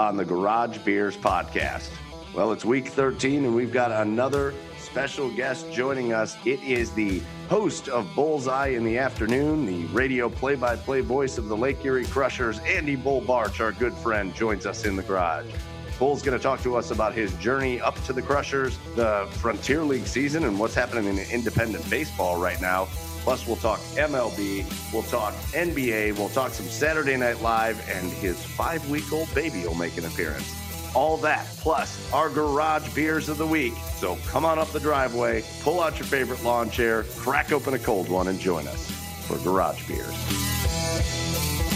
on the Garage Beers podcast. Well, it's week 13 and we've got another special guest joining us. It is the host of Bull's Eye in the Afternoon, the radio play by play voice of the Lake Erie Crushers, Andy Bull Barch, our good friend, joins us in the garage. Bull's going to talk to us about his journey up to the Crushers, the Frontier League season, and what's happening in independent baseball right now. Plus, we'll talk MLB, we'll talk NBA, we'll talk some Saturday Night Live, and his five week old baby will make an appearance. All that, plus our garage beers of the week. So come on up the driveway, pull out your favorite lawn chair, crack open a cold one, and join us for Garage Beers.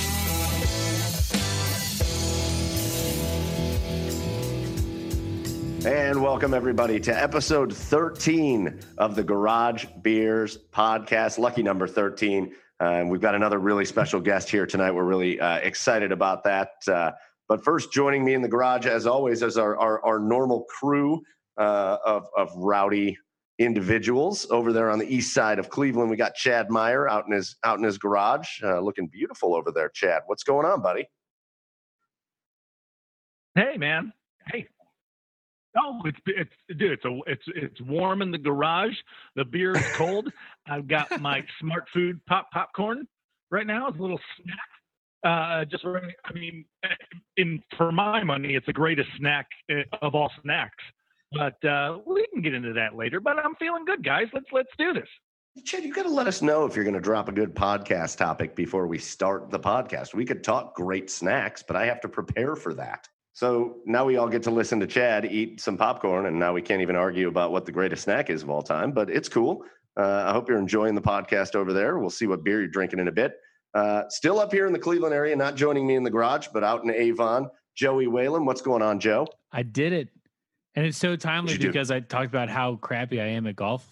And welcome everybody to episode 13 of the Garage Beers podcast, lucky number 13. Uh, and we've got another really special guest here tonight. We're really uh, excited about that. Uh, but first, joining me in the garage, as always, is our, our, our normal crew uh, of, of rowdy individuals over there on the east side of Cleveland. We got Chad Meyer out in his out in his garage, uh, looking beautiful over there. Chad, what's going on, buddy? Hey, man. Hey, Oh, it's it's dude, it's a it's it's warm in the garage. The beer is cold. I've got my smart food pop popcorn right now. It's a little snack. Uh, just I mean, in for my money, it's the greatest snack eh, of all snacks. But uh, we can get into that later. But I'm feeling good, guys. Let's let's do this. Chad, you got to let us know if you're going to drop a good podcast topic before we start the podcast. We could talk great snacks, but I have to prepare for that. So now we all get to listen to Chad eat some popcorn, and now we can't even argue about what the greatest snack is of all time. But it's cool. Uh, I hope you're enjoying the podcast over there. We'll see what beer you're drinking in a bit. Uh, still up here in the Cleveland area, not joining me in the garage, but out in Avon. Joey Whalen, what's going on, Joe? I did it, and it's so timely What'd do? because I talked about how crappy I am at golf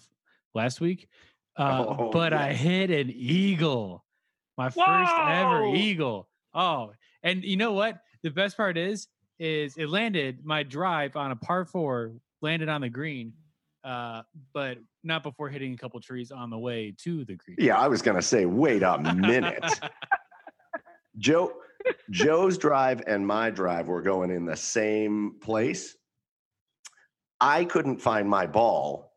last week. Uh, Oh, but I hit an eagle, my first ever eagle. Oh, and you know what? The best part is, is it landed my drive on a par four, landed on the green, uh, but not before hitting a couple trees on the way to the green. Yeah, I was going to say, wait a minute. Joe, Joe's drive and my drive were going in the same place. I couldn't find my ball,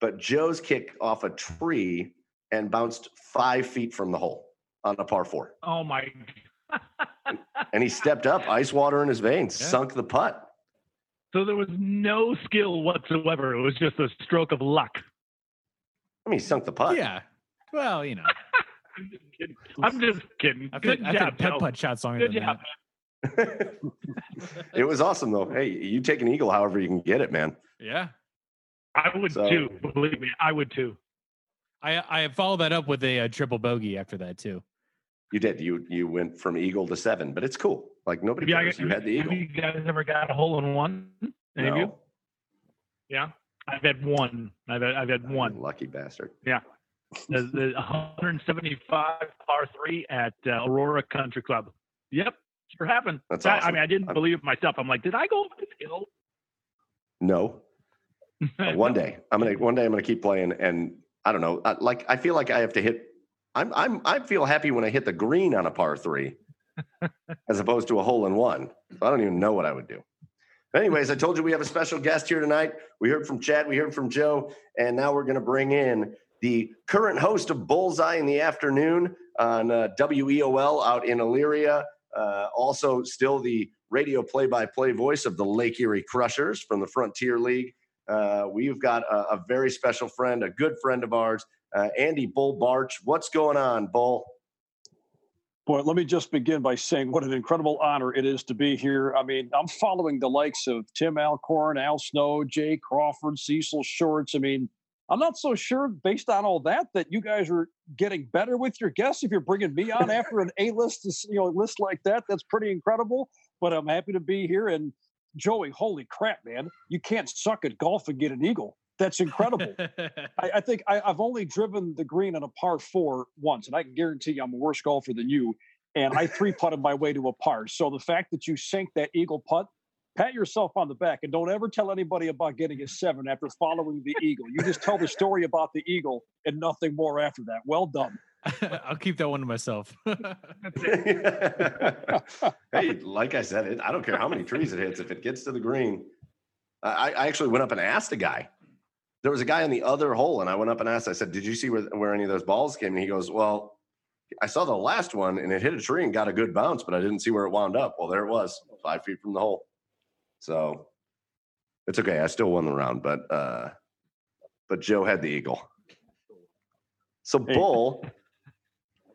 but Joe's kick off a tree and bounced five feet from the hole on a par four. Oh my. And he stepped up, ice water in his veins, Yeah. sunk the putt. so there was no skill whatsoever. It was just a stroke of luck. I mean, he sunk the putt. yeah. Well, you know, I'm just kidding. I'm just kidding. I Good think I think a job, pet putt shot longer Good than job. that. it was awesome, though. Hey, you take an eagle however you can get it, man. Yeah. I would So- too. Believe me, I would too. I I followed that up with a, uh triple bogey after that too. You did. You you went from eagle to seven, but it's cool. Like nobody you, cares. You had the have eagle. you guys ever got a hole in one? Any of you? No. Yeah. I've had one. I've had, I've had one. Lucky bastard. The, the 175 par three at uh, Aurora Country Club. Yep, sure happened. That's I- I mean, I didn't I'm- believe it myself. I'm like, did I go over this hill? No. One day, I'm gonna one day I'm gonna keep playing, and I don't know. I, like I feel like I have to hit. I'm I'm I feel happy when I hit the green on a par three, as opposed to a hole in one. So I don't even know what I would do. Anyways, I told you we have a special guest here tonight. We heard from Chad, we heard from Joe, and now we're going to bring in the current host of Bull's Eye in the afternoon on uh, WEOL out in Elyria. Uh, also, still the radio play by play voice of the Lake Erie Crushers from the Frontier League. Uh, we've got a, a, very special friend, a good friend of ours, uh, Andy Bull Barch. What's going on, Bull? Boy, let me just begin by saying what an incredible honor it is to be here. I mean, I'm following the likes of Tim Alcorn, Al Snow, Jay Crawford, Cecil Shorts. I mean, I'm not so sure, based on all that, that you guys are getting better with your guests. If you're bringing me on after an A list, you know, list like that, that's pretty incredible. But I'm happy to be here. And Joey, holy crap, man! You can't suck at golf and get an eagle. That's incredible. I, I, think I, I've only driven the green on a par four once, and I can guarantee you I'm a worse golfer than you. And I three putted my way to a par. So the fact that you sank that eagle putt pat yourself on the back and don't ever tell anybody about getting a seven after following the eagle. You just tell the story about the eagle and nothing more after that. Well done. I'll keep that one to myself. hey, like I said, it, I don't care how many trees it hits. If it gets to the green, I, I, actually went up and asked a guy. There was a guy in the other hole, and I went up and asked. I said, "Did you see where, where any of those balls came?" And he goes, "Well, I saw the last one, and it hit a tree and got a good bounce, but I didn't see where it wound up. Well, there it was, five feet from the hole." So it's okay. I still won the round, but uh, but Joe had the eagle. So Bull,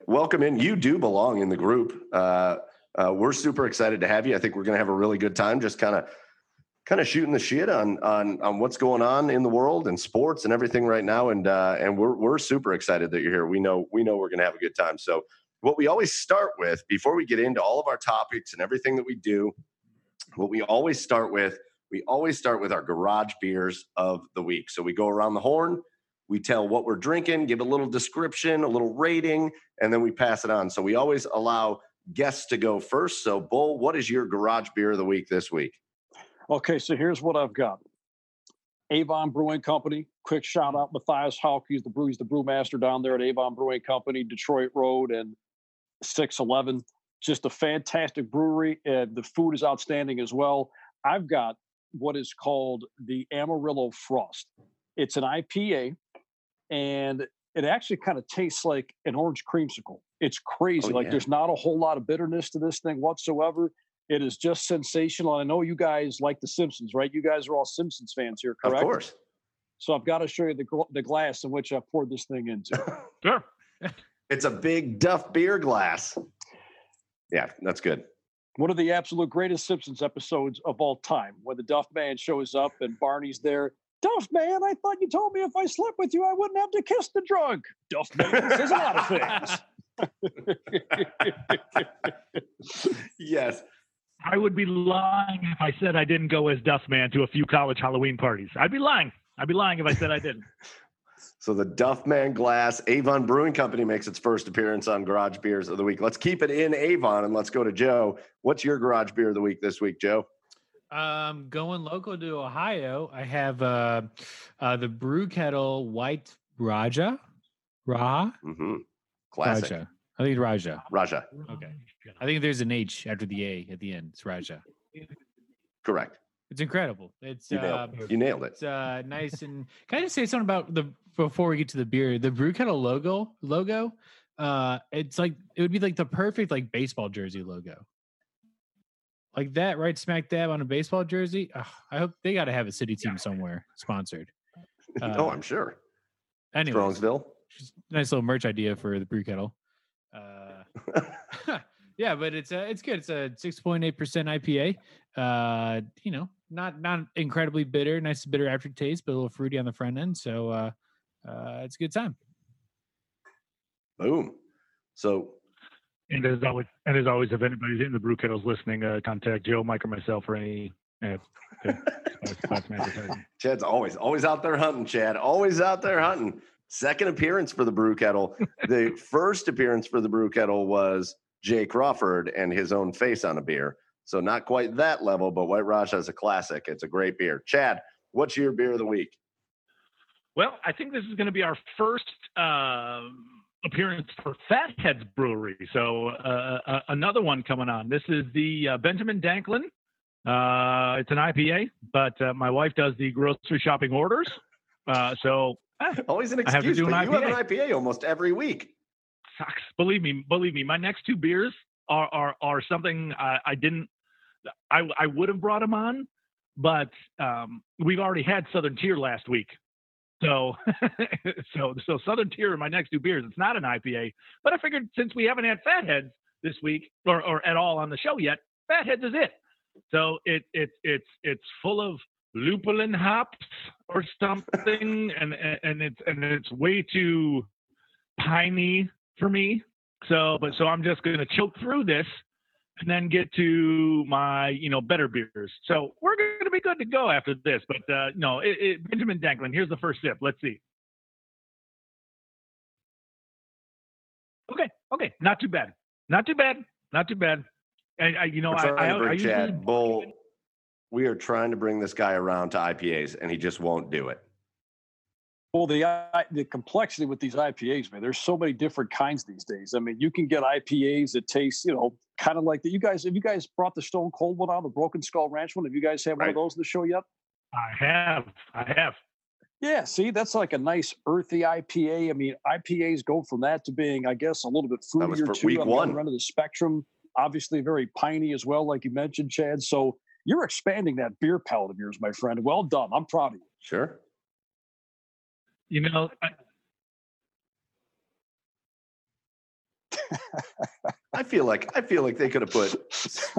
welcome in. You do belong in the group. Uh, uh, we're super excited to have you. I think we're going to have a really good time. Just kind of kind of shooting the shit on on on what's going on in the world and sports and everything right now. And uh, and we're we're super excited that you're here. We know we know we're to have a good time. So what we always start with before we get into all of our topics and everything that we do what we always start with, we always start with our garage beers of the week. So we go around the horn, we tell what we're drinking, give a little description, a little rating, and then we pass it on. So we always allow guests to go first. So, Bull, what is your garage beer of the week this week? Okay, so here's what I've got. Avon Brewing Company. Quick shout out Matthias Hauk. He's the brew, he's the brewmaster down there at Avon Brewing Company, Detroit Road and 611 just a fantastic brewery, and the food is outstanding as well. I've got what is called the Amarillo Frost. It's an IPA, and it actually kind of tastes like an orange creamsicle. It's oh, crazy. Oh, like there's not a whole lot of bitterness to this thing whatsoever. It is just sensational. I know you guys like The Simpsons, right? You guys are all Simpsons fans here, correct? Of course. So I've got to show you the, the glass in which I poured this thing into. sure. It's a big Duff beer glass yeah, that's good. One of the absolute greatest Simpsons episodes of all time, when the Duff Man shows up and Barney's there. Duff Man, I thought you told me if I slept with you, I wouldn't have to kiss the drunk. Duff Man says a lot of things. yes. I would be lying if I said I didn't go as Duff Man to a few college Halloween parties. I'd be lying. I'd be lying if I said I didn't. So the Duffman Glass Avon Brewing Company makes its first appearance on Garage Beers of the Week. Let's keep it in Avon and let's go to Joe. What's your Garage Beer of the Week this week, Joe? Um, going local to Ohio, I have uh, uh, the Brew Kettle White Rajah. Raha? Mm-hmm. Classic. Raja. I think it's Raja. Raja. Okay. I think there's an H after the A at the end. It's Raja. Correct. It's incredible. It's you nailed, uh, you nailed it. It's uh, nice and can I just say something about the before we get to the beer? The brew kettle logo logo. Uh, it's like it would be like the perfect like baseball jersey logo. Like that, right? Smack dab on a baseball jersey. Ugh, I hope they got to have a city team somewhere sponsored. Uh, oh, I'm sure. Anyway, Strongsville. Nice little merch idea for the brew kettle. Uh, yeah, but it's a, it's good. It's a six point eight percent IPA. Uh, you know, not not incredibly bitter, nice bitter aftertaste, but a little fruity on the front end. So uh, uh, it's a good time. Boom. So. And as always, and as always, if anybody's in the brew kettles listening, uh, contact Joe, Mike, or myself for any. Uh, Chad's always always out there hunting. Chad always out there hunting. Second appearance for the brew kettle. the first appearance for the brew kettle was Jay Crawford and his own face on a beer. So not quite that level, but White Rajah is a classic. It's a great beer. Chad, what's your beer of the week? Well, I think this is going to be our first uh, appearance for Fatheads Brewery. So uh, uh, another one coming on. This is the uh, Benjamin Danklin Uh, it's an IPA, but uh, my wife does the grocery shopping orders. Uh, so Always an I have to excuse, do an you have an IPA almost every week. sucks. Believe me, believe me. My next two beers are are, are something I, I didn't. I I would have brought them on, but um, we've already had Southern Tier last week. So, so, so Southern Tier are my next two beers. It's not an IPA, but I figured since we haven't had Fatheads this week or, or at all on the show yet, Fatheads is it. So it it it's it's full of lupulin hops or something, and and it's and it's way too piney for me. So, but so I'm just going to choke through this and then get to my, you know, better beers. So we're going to be good to go after this. But uh, no, it, it, Benjamin Danklin. Here's the first sip. Let's see. Okay, okay, not too bad, not too bad, not too bad. And I, you know, We're I, I, I usually Chad Bull. We are trying to bring this guy around to IPAs, and he just won't do it. Well, the I- the complexity with these IPAs, man. There's so many different kinds these days. I mean, you can get IPAs that taste, you know, kind of like that. You guys, have you guys brought the Stone Cold one out, the Broken Skull Ranch one? Have you guys had one Right. of those in the show yet? I have, I have. Yeah, see, that's like a nice earthy IPA. I mean, IPAs go from that to being, I guess, a little bit That was fruitier for too. week on the other one. end of the spectrum. Obviously, very piney as well, like you mentioned, Chad. So you're expanding that beer palate of yours, my friend. Well done. I'm proud of you. Sure. You know, I, I feel like I feel like they could have put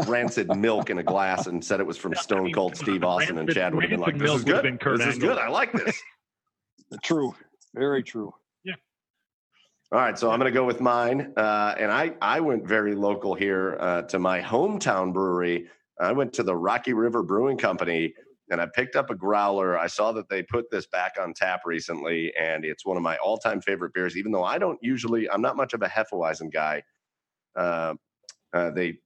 rancid milk in a glass and said it was from Stone Cold Steve Austin, and rancid- Chad would have been like, "This is good. been Kurt This is good. I like this." True. Very true. Yeah. All right, so I'm going to go with mine, uh, and I I went very local here uh, to my hometown brewery. I went to the Rocky River Brewing Company, and I picked up a growler. I saw that they put this back on tap recently, and it's one of my all-time favorite beers. Even though I don't usually, I'm not much of a Hefeweizen guy. Uh, uh, they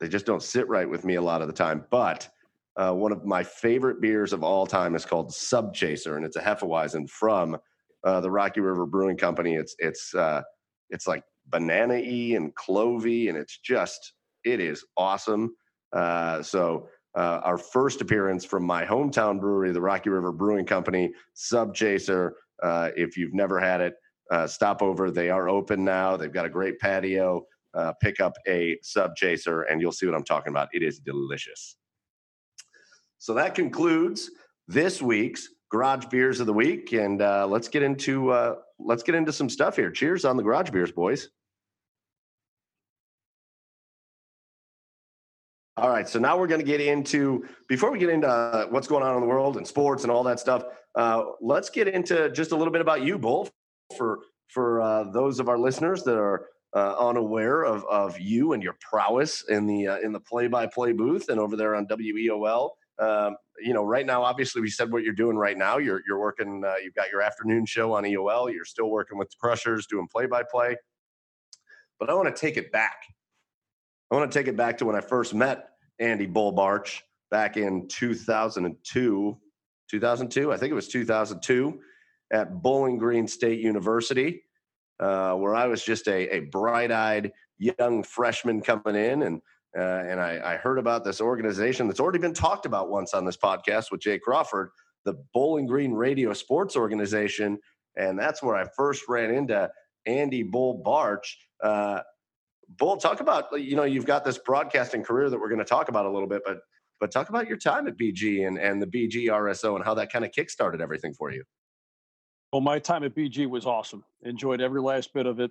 they just don't sit right with me a lot of the time. But uh, one of my favorite beers of all time is called Sub Chaser, and it's a Hefeweizen from uh, the Rocky River Brewing Company. It's it's uh, it's like banana y and clovey, and it's just it is awesome. Uh, so uh, our first appearance from my hometown brewery, the Rocky River Brewing Company, Sub Chaser. Uh, if you've never had it, uh, stop over. They are open now. They've got a great patio. Uh, pick up a Sub Chaser, and you'll see what I'm talking about. It is delicious. So that concludes this week's garage beers of the week, and uh, let's get into uh, let's get into some stuff here. Cheers on the garage beers, boys. All right, so now we're going to get into before we get into uh, what's going on in the world and sports and all that stuff. Uh, let's get into just a little bit about you, Bull, for for uh, those of our listeners that are uh, unaware of of you and your prowess in the uh, in the play by play booth and over there on WEOL. Um, you know, right now, obviously, we said what you're doing right now. You're you're working. Uh, you've got your afternoon show on EOL. You're still working with the Crushers, doing play by play. But I want to take it back. I want to take it back to when I first met Andy Bull Barch back in 2002. 2002, I think it was 2002, at Bowling Green State University, uh, where I was just a, a bright-eyed young freshman coming in, and uh, and I, I heard about this organization that's already been talked about once on this podcast with Jay Crawford, the Bowling Green Radio Sports Organization, and that's where I first ran into Andy Bull Barch. Uh, Bull, talk about you know you've got this broadcasting career that we're going to talk about a little bit, but but talk about your time at BG and and the BG RSO and how that kind of kickstarted everything for you. Well, my time at BG was awesome. Enjoyed every last bit of it.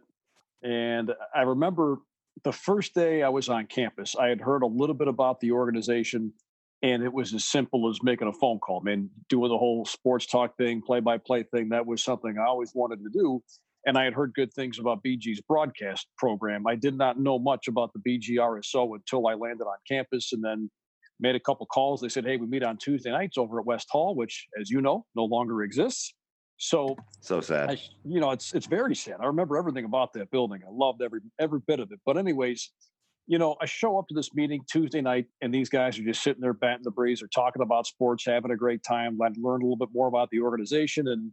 And I remember the first day I was on campus, I had heard a little bit about the organization, and it was as simple as making a phone call. Mean, doing the whole sports talk thing, play by play thing, that was something I always wanted to do. And I had heard good things about BG's broadcast program. I did not know much about the BG RSO until I landed on campus and then made a couple calls. They said, Hey, we meet on Tuesday nights over at West Hall, which, as you know, no longer exists. So So sad. I, you know, it's it's very sad. I remember everything about that building. I loved every every bit of it. But anyways, you know, I show up to this meeting Tuesday night, and these guys are just sitting there batting the breeze. They're talking about sports, having a great time. I learned a little bit more about the organization, and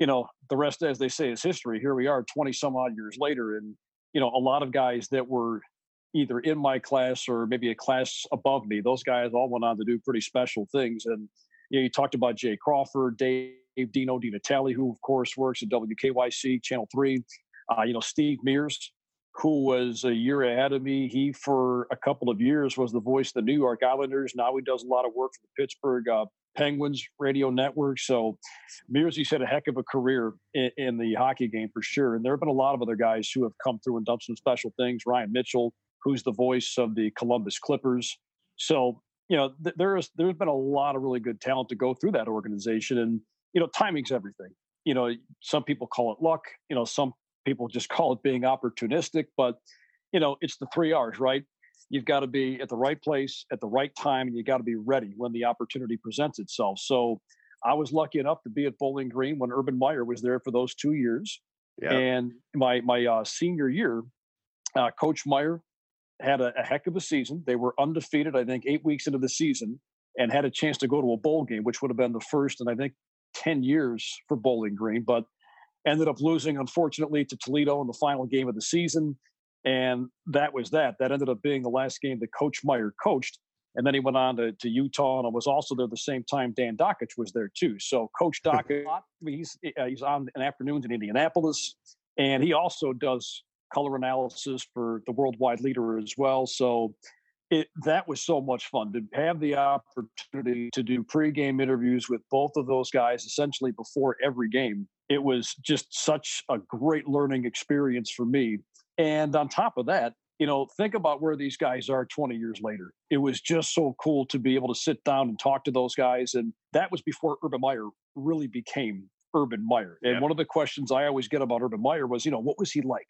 you know, the rest, as they say, is history. Here we are, twenty some odd years later, and you know, a lot of guys that were either in my class or maybe a class above me. Those guys all went on to do pretty special things. And you, know, you talked about Jay Crawford, Dave Dino DiNatale, who of course works at WKYC Channel Three. Uh, you know, Steve Mears, who was a year ahead of me. He, for a couple of years, was the voice of the New York Islanders. Now he does a lot of work for the Pittsburgh uh, Penguins radio network. So Mearsey's had a heck of a career in, in, the hockey game for sure. And there have been a lot of other guys who have come through and done some special things. Ryan Mitchell, who's the voice of the Columbus Clippers. So, you know, th- there's there's been a lot of really good talent to go through that organization. And, you know, timing's everything. You know, some people call it luck, you know, some people just call it being opportunistic, but you know, it's the three R's, right? You've got to be at the right place at the right time and you got to be ready when the opportunity presents itself. So i was lucky enough to be at bowling green when urban meyer was there for those two years yeah. and my my uh, senior year uh, coach meyer had a, a, heck of a season. They were undefeated i think eight weeks into the season and had a chance to go to a bowl game which would have been the first in i think 10 years for bowling green but ended up losing unfortunately to toledo in the final game of the season and that was that. That ended up being the last game that Coach Meyer coached. And then he went on to, to Utah and I was also there the same time Dan Dakich was there too. So Coach Dakich, he's, uh, he's on in afternoons in Indianapolis. And he also does color analysis for the worldwide leader as well. So it, that was so much fun to have the opportunity to do pregame interviews with both of those guys essentially before every game. It was just such a great learning experience for me and on top of that, you know, think about where these guys are 20 years later. It was just so cool to be able to sit down and talk to those guys. And that was before Urban Meyer really became Urban Meyer. And yeah. one of the questions I always get about Urban Meyer was, you know, what was he like?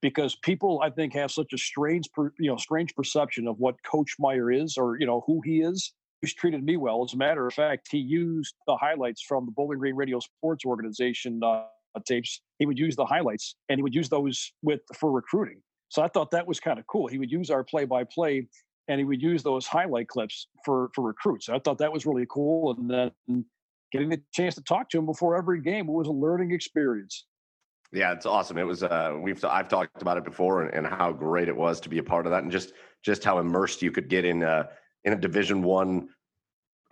Because people, I think, have such a strange, you know, strange perception of what Coach Meyer is, or you know, who he is. He's treated me well. As a matter of fact, he used the highlights from the Bowling Green Radio Sports Organization uh, tapes, he would use the highlights and he would use those with for recruiting. So I thought that was kind of cool. He would use our play by play and he would use those highlight clips for for recruits. I thought that was really cool. And then getting the chance to talk to him before every game was a learning experience. Yeah, it's awesome. It was. Uh, we've I've talked about it before, and, and, how great it was to be a part of that, and just just how immersed you could get in uh, in a Division One uh,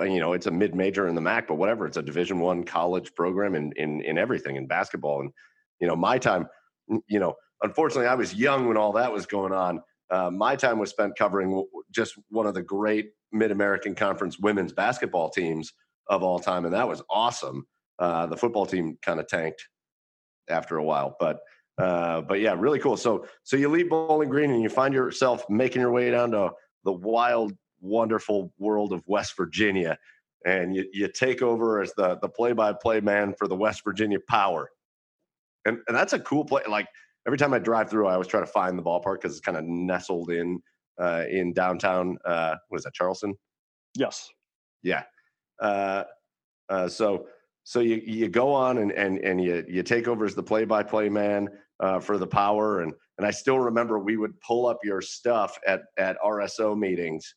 you know it's a mid major in the MAC, but whatever. It's a Division One college program in in in everything in basketball. And you know, my time, you know, unfortunately, I was young when all that was going on. Uh, my time was spent covering just one of the great Mid American Conference women's basketball teams of all time, and that was awesome. Uh, the football team kind of tanked after a while, but uh, but yeah, really cool. So so you leave Bowling Green and you find yourself making your way down to the wild wonderful world of West Virginia, and you, you take over as the the play by play man for the West Virginia Power, and and that's a cool play. Like every time I drive through, I always try to find the ballpark because it's kind of nestled in uh, in downtown. Uh, what is that, Charleston? Yes. Yeah. Uh, uh, so so you you go on and and and you you take over as the play by play man uh, for the Power, and and I still remember we would pull up your stuff at at RSO meetings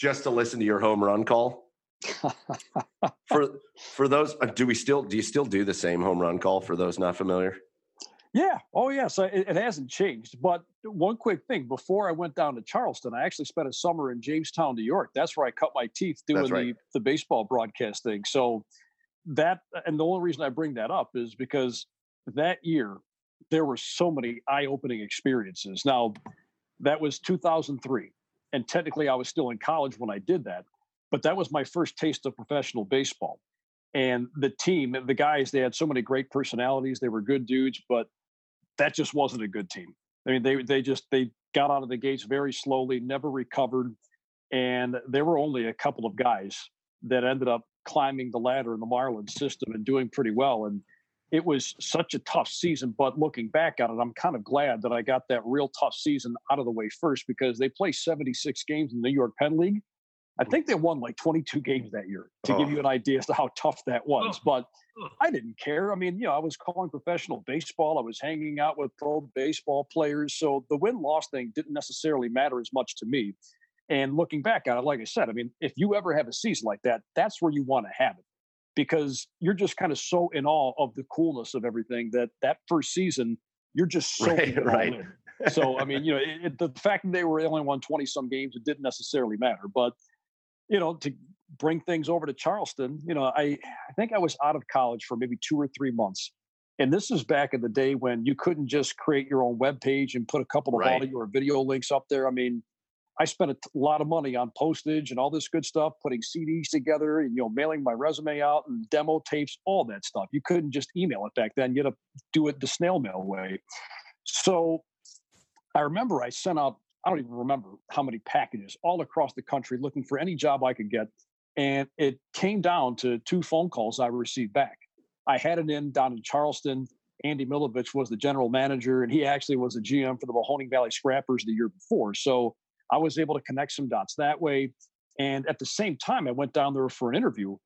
just to listen to your home run call? for for those, uh, do we still do you still do the same home run call for those not familiar? Yeah. Oh, yeah. So it, it, hasn't changed. But one quick thing before I went down to Charleston, I actually spent a summer in Jamestown, New York. That's where I cut my teeth doing right. the, the baseball broadcast thing. So that, and the only reason I bring that up is because that year there were so many eye opening experiences. Now, that was 2003 and technically I was still in college when I did that, but that was my first taste of professional baseball. And the team, the guys, they had so many great personalities. They were good dudes, but that just wasn't a good team. I mean, they they just they got out of the gates very slowly, never recovered, and there were only a couple of guys that ended up climbing the ladder in the Marlin system and doing pretty well. And it was such a tough season. But looking back at it, I'm kind of glad that I got that real tough season out of the way first because they play 76 games in the New York Penn League. I think they won like 22 games that year to oh. give you an idea as to how tough that was. Oh. But oh. I didn't care. I mean, you know, I was calling professional baseball. I was hanging out with pro baseball players. So the win loss thing didn't necessarily matter as much to me. And looking back at it, like I said, I mean, if you ever have a season like that, that's where you want to have it because you're just kind of so in awe of the coolness of everything that that first season you're just so right, right. So I mean, you know, it, it, the fact that they were only won twenty some games, it didn't necessarily matter. But you know, to bring things over to Charleston, you know, I I think I was out of college for maybe two or three months. And this is back in the day when you couldn't just create your own web page and put a couple of Right. audio or video links up there. I mean, I spent a t- lot of money on postage and all this good stuff, putting CDs together and you know, mailing my resume out and demo tapes, all that stuff. You couldn't just email it back then. You had to do it the snail mail way. So I remember I sent out, I don't even remember how many packages all across the country looking for any job I could get. And it came down to two phone calls I received back. I had it in down in Charleston. Andy Milovich was the general manager, and he actually was the GM for the Mahoning Valley Scrappers the year before. So I was able to connect some dots that way. And at the same time, I went down there for an interview.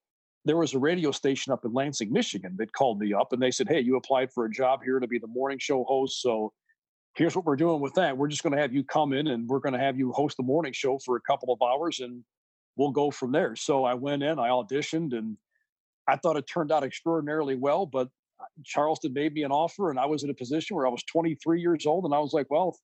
There was a radio station up in Lansing, Michigan that called me up and they said, Hey, you applied for a job here to be the morning show host. So here's what we're doing with that. We're just going to have you come in and we're going to have you host the morning show for a couple of hours and we'll go from there. So I went in, I auditioned, and I thought it turned out extraordinarily well. But Charleston made me an offer, and I was in a position where I was 23 years old, and I was like, well,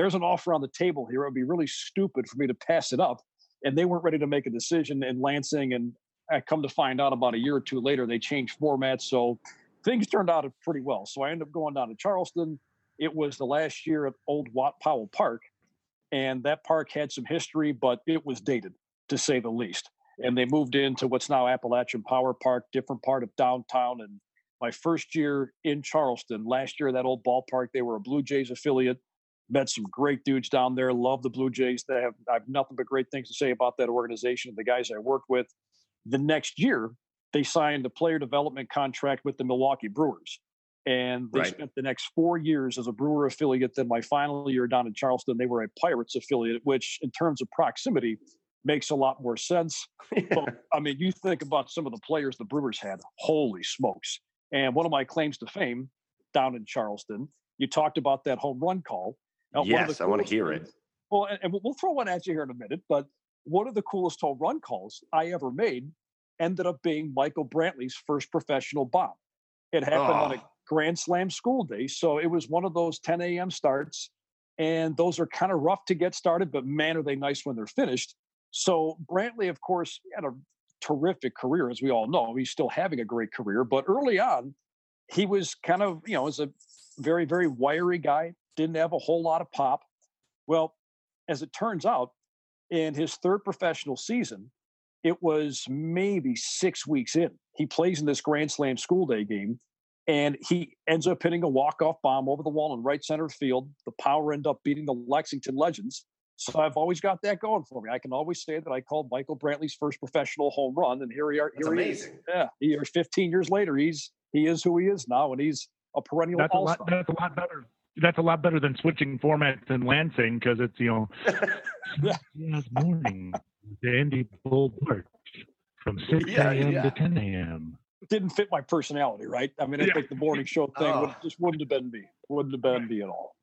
there's an offer on the table here. It would be really stupid for me to pass it up. And they weren't ready to make a decision in Lansing. And I come to find out about a year or two later, they changed formats. So things turned out pretty well. So I ended up going down to Charleston. It was the last year at Old Watt Powell Park. And that park had some history, but it was dated to say the least. And they moved into what's now Appalachian Power Park, different part of downtown. And my first year in Charleston, last year at that old ballpark, they were a Blue Jays affiliate. Met some great dudes down there. Love the Blue Jays. They have I have nothing but great things to say about that organization. And the guys I worked with. The next year, they signed a player development contract with the Milwaukee Brewers, and they Right. spent the next four years as a Brewer affiliate. Then my final year down in Charleston, they were a Pirates affiliate, which in terms of proximity makes a lot more sense. But, I mean, you think about some of the players the Brewers had. Holy smokes! And one of my claims to fame down in Charleston, you talked about that home run call. Now, one of the yes, I want to hear things- it. well, and, and we'll- throw one at you here in a minute, but one of the coolest home run calls I ever made ended up being Michael Brantley's first professional bomb. It happened on a Oh. Grand Slam school day, so it was one of those 10 a.m. starts, and those are kind of rough to get started, but man, are they nice when they're finished. So Brantley, of course, had a terrific career, as we all know. He's still having a great career, but early on, he was kind of, you know, as a very, very wiry guy, didn't have a whole lot of pop. Well, as it turns out, in his third professional season, it was maybe six weeks in. He plays in this Grand Slam school day game, and he ends up hitting a walk-off bomb over the wall in right center field. The Power end up beating the Lexington Legends. So I've always got that going for me. I can always say that I called Michael Brantley's first professional home run, and here we are. That's here he amazing. is. Yeah, here 15 years later, he's he is who he is now, and he's a perennial That's a all-star. lot. That's a lot better. That's a lot better than switching formats in Lansing because it's you know. Yeah. Yes, morning. The Andy Bull from 6 Yeah, a.m. yeah. to 10 a.m. didn't fit my personality, right? I mean, I Yeah. think the morning show thing would, Oh. just wouldn't have been me. Wouldn't have been me at all.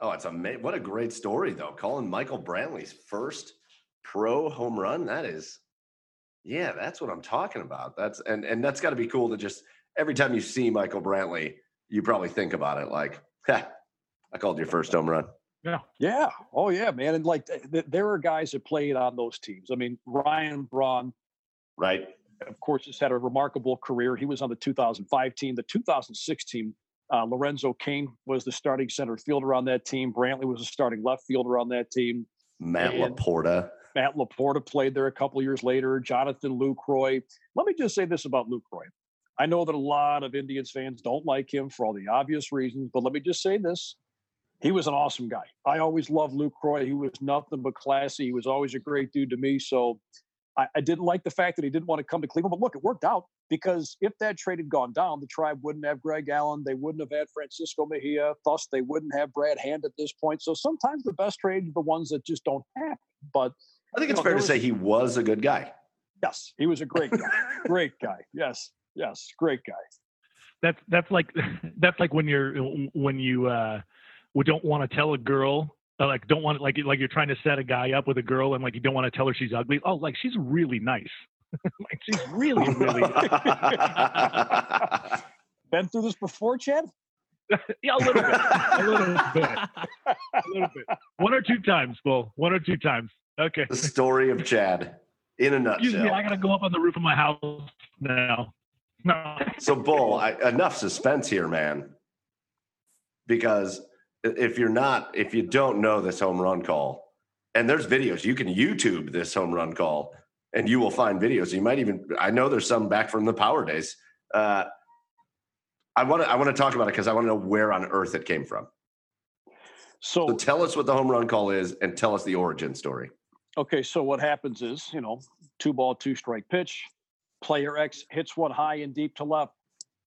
Oh, it's amazing. What a great story, though. Calling Michael Brantley's first pro home run. That is, yeah, that's what I'm talking about. That's and and that's got to be cool to just every time you see Michael Brantley, you probably think about it like, ha, I called your first home run. Yeah. Yeah. Oh, yeah, man. And like, th- th- there are guys that played on those teams. I mean, Ryan Braun, Right. of course, has had a remarkable career. He was on the 2005 team. The 2006 team, uh, Lorenzo Cain was the starting center fielder on that team. Brantley was the starting left fielder on that team. Matt And- Laporta. Matt Laporta played there a couple years later. Jonathan Lucroy. Let me just say this about Lucroy. I know that a lot of Indians fans don't like him for all the obvious reasons, but let me just say this. He was an awesome guy. I always loved Lucroy. He was nothing but classy. He was always a great dude to me. So I, I didn't like the fact that he didn't want to come to Cleveland. But look, it worked out because if that trade had gone down, the tribe wouldn't have Greg Allen. They wouldn't have had Francisco Mejia. Thus, they wouldn't have Brad Hand at this point. So sometimes the best trades are the ones that just don't happen. But I think it's No, fair to was- say he was a good guy. Yes, he was a great guy. great guy. Yes, yes, great guy. That's that's like that's like when you're when you uh we don't want to tell a girl uh, like don't want like like you're trying to set a guy up with a girl and like you don't want to tell her she's ugly. Oh, like she's really nice. like she's really really Been through this before, Chad? yeah, a little bit, a little bit, a little bit. One or two times, Bull. One or two times. Okay. The story of Chad in a Excuse me, nutshell. I gotta go up on the roof of my house now. No. So, Bull, I, enough suspense here, man. Because if you're not, if you don't know this home run call, and there's videos, you can YouTube this home run call, and you will find videos. You might even, I know there's some back from the power days. Uh, I want to, I want to talk about it because I want to know where on earth it came from. So, So, tell us what the home run call is, and tell us the origin story. okay, so what happens is, you know, two ball, two strike pitch. Player X hits one high and deep to left.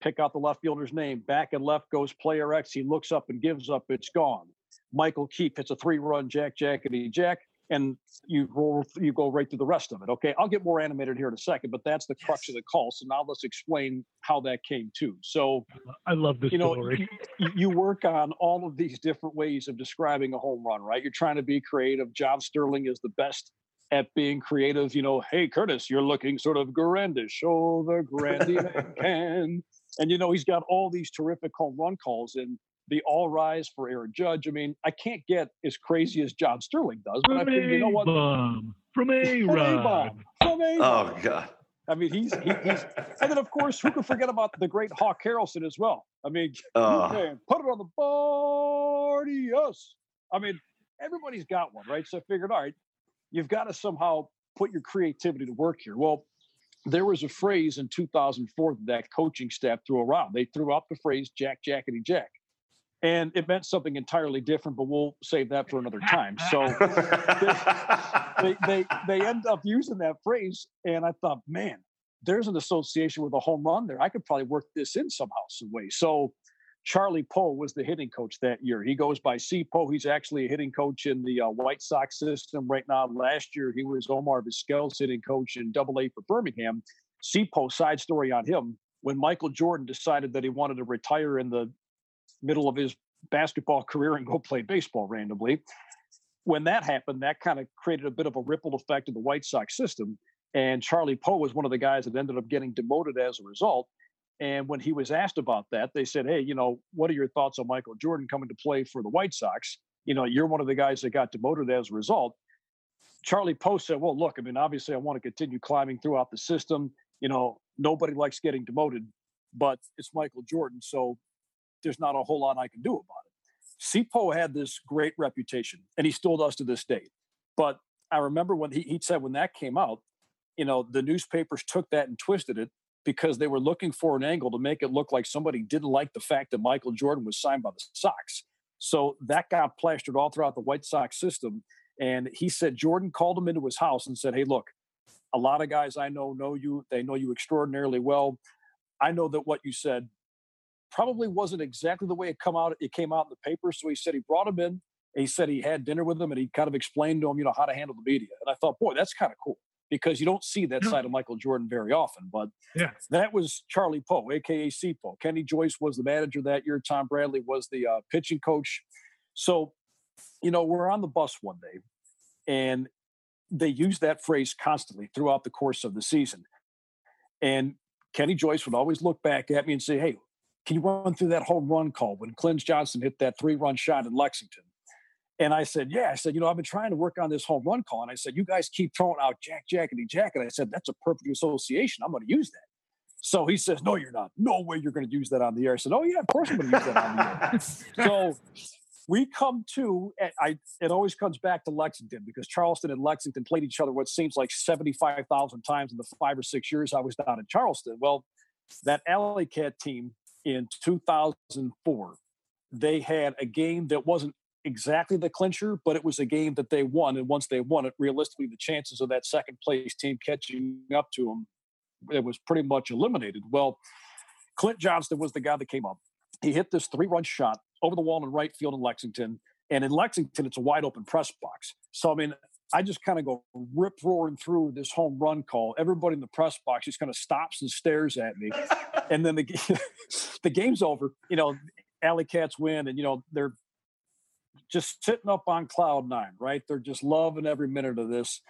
Pick out the left fielder's name. Back and left goes player X. He looks up and gives up. It's gone. Michael Keefe hits a three-run jack jackety jack, and you roll. You go right through the rest of it. Okay, I'll get more animated here in a second, but that's the crux of the call. So now let's explain how that came to. So I love this you know, story. you, you work on all of these different ways of describing a home run, right? You're trying to be creative. John Sterling is the best at being creative. You know, hey Curtis, you're looking sort of grandish. Show the grandy man can. And you know, he's got all these terrific home run calls and the all rise for Aaron Judge. I mean, I can't get as crazy as John Sterling does, but I From think you know what? A-bomb. From From A-Rod. A-bomb. From A-bomb. Oh, God. I mean, he's he, he's, and then of course, who can forget about the great Hawk Harrelson as well? I mean, Oh. man, put it on the board, yes. I mean, everybody's got one, right? So I figured, all right, you've got to somehow put your creativity to work here. Well, there was a phrase in 2004 that coaching staff threw around. They threw out the phrase "Jack Jackety Jack," and it meant something entirely different. But we'll save that for another time. So they they they end up using that phrase, and I thought, man, there's an association with a home run there. I could probably work this in somehow, some way. So Charlie Poe was the hitting coach that year. He goes by C. Poe. He's actually a hitting coach in the uh, White Sox system right now. Last year, he was Omar Vizquel's hitting coach in Double A for Birmingham. C. Poe, side story on him. When Michael Jordan decided that he wanted to retire in the middle of his basketball career and go play baseball randomly, when that happened, that kind of created a bit of a ripple effect in the White Sox system. And Charlie Poe was one of the guys that ended up getting demoted as a result. And when he was asked about that, they said, Hey, you know, what are your thoughts on Michael Jordan coming to play for the White Sox? You know, you're one of the guys that got demoted as a result. Charlie Poe said, Well, look, I mean, obviously, I want to continue climbing throughout the system. You know, nobody likes getting demoted, but it's Michael Jordan. So there's not a whole lot I can do about it. C. Poe had this great reputation, and he still does to this day. But I remember when he, he said when that came out, you know, the newspapers took that and twisted it because they were looking for an angle to make it look like somebody didn't like the fact that Michael Jordan was signed by the Sox. So that got plastered all throughout the White Sox system. And he said Jordan called him into his house and said, Hey, look, a lot of guys I know know you. They know you extraordinarily well. I know that what you said probably wasn't exactly the way it come out. It came out in the paper. So he said he brought him in. He said he had dinner with him, and he kind of explained to him, you know, how to handle the media. And I thought, boy, that's kind of cool because you don't see that side of Michael Jordan very often. But Yeah. that was Charlie Poe, aka C Poe. Kenny Joyce was the manager that year. Tom Bradley was the uh, pitching coach. So, you know, we're on the bus one day, and they use that phrase constantly throughout the course of the season. And Kenny Joyce would always look back at me and say, Hey, can you run through that home run call when Clinton Johnson hit that three run shot in Lexington? And I said, Yeah. I said, You know, I've been trying to work on this home run call. And I said, You guys keep throwing out Jack Jackety Jack. And I said, That's a perfect association. I'm going to use that. So he says, No, you're not. No way you're going to use that on the air. I said, Oh, yeah, of course I'm going to use that on the air. so we come to I it always comes back to Lexington because Charleston and Lexington played each other what seems like 75,000 times in the 5 or 6 years I was down in Charleston. Well, that Alley Cat team in 2004 they had a game that wasn't exactly the clincher but it was a game that they won and once they won it realistically the chances of that second place team catching up to them it was pretty much eliminated. Well, Clint Johnston was the guy that came up. He hit this three run shot over the wall in right field in Lexington. And in Lexington, it's a wide open press box. So, I mean, I just kind of go rip roaring through this home run call. Everybody in the press box just kind of stops and stares at me. and then the, the game's over. You know, Alley Cats win, and, you know, they're just sitting up on cloud nine, right? They're just loving every minute of this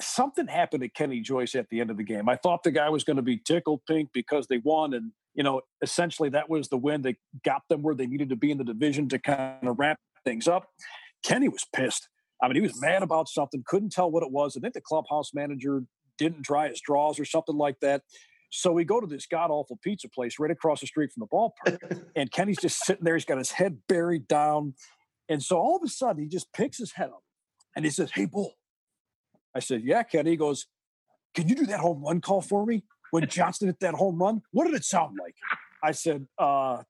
something happened to Kenny Joyce at the end of the game. I thought the guy was going to be tickled pink because they won, and you know, essentially that was the win that got them where they needed to be in the division to kind of wrap things up. Kenny was pissed. I mean, he was mad about something, couldn't tell what it was. I think the clubhouse manager didn't dry his draws or something like that. So we go to this god awful pizza place right across the street from the ballpark. and Kenny's just sitting there. He's got his head buried down. And so all of a sudden, he just picks his head up and he says, Hey, Bull. I said, Yeah, Kenny. He goes, Can you do that home run call for me? When Johnston hit that home run, what did it sound like? I said, uh,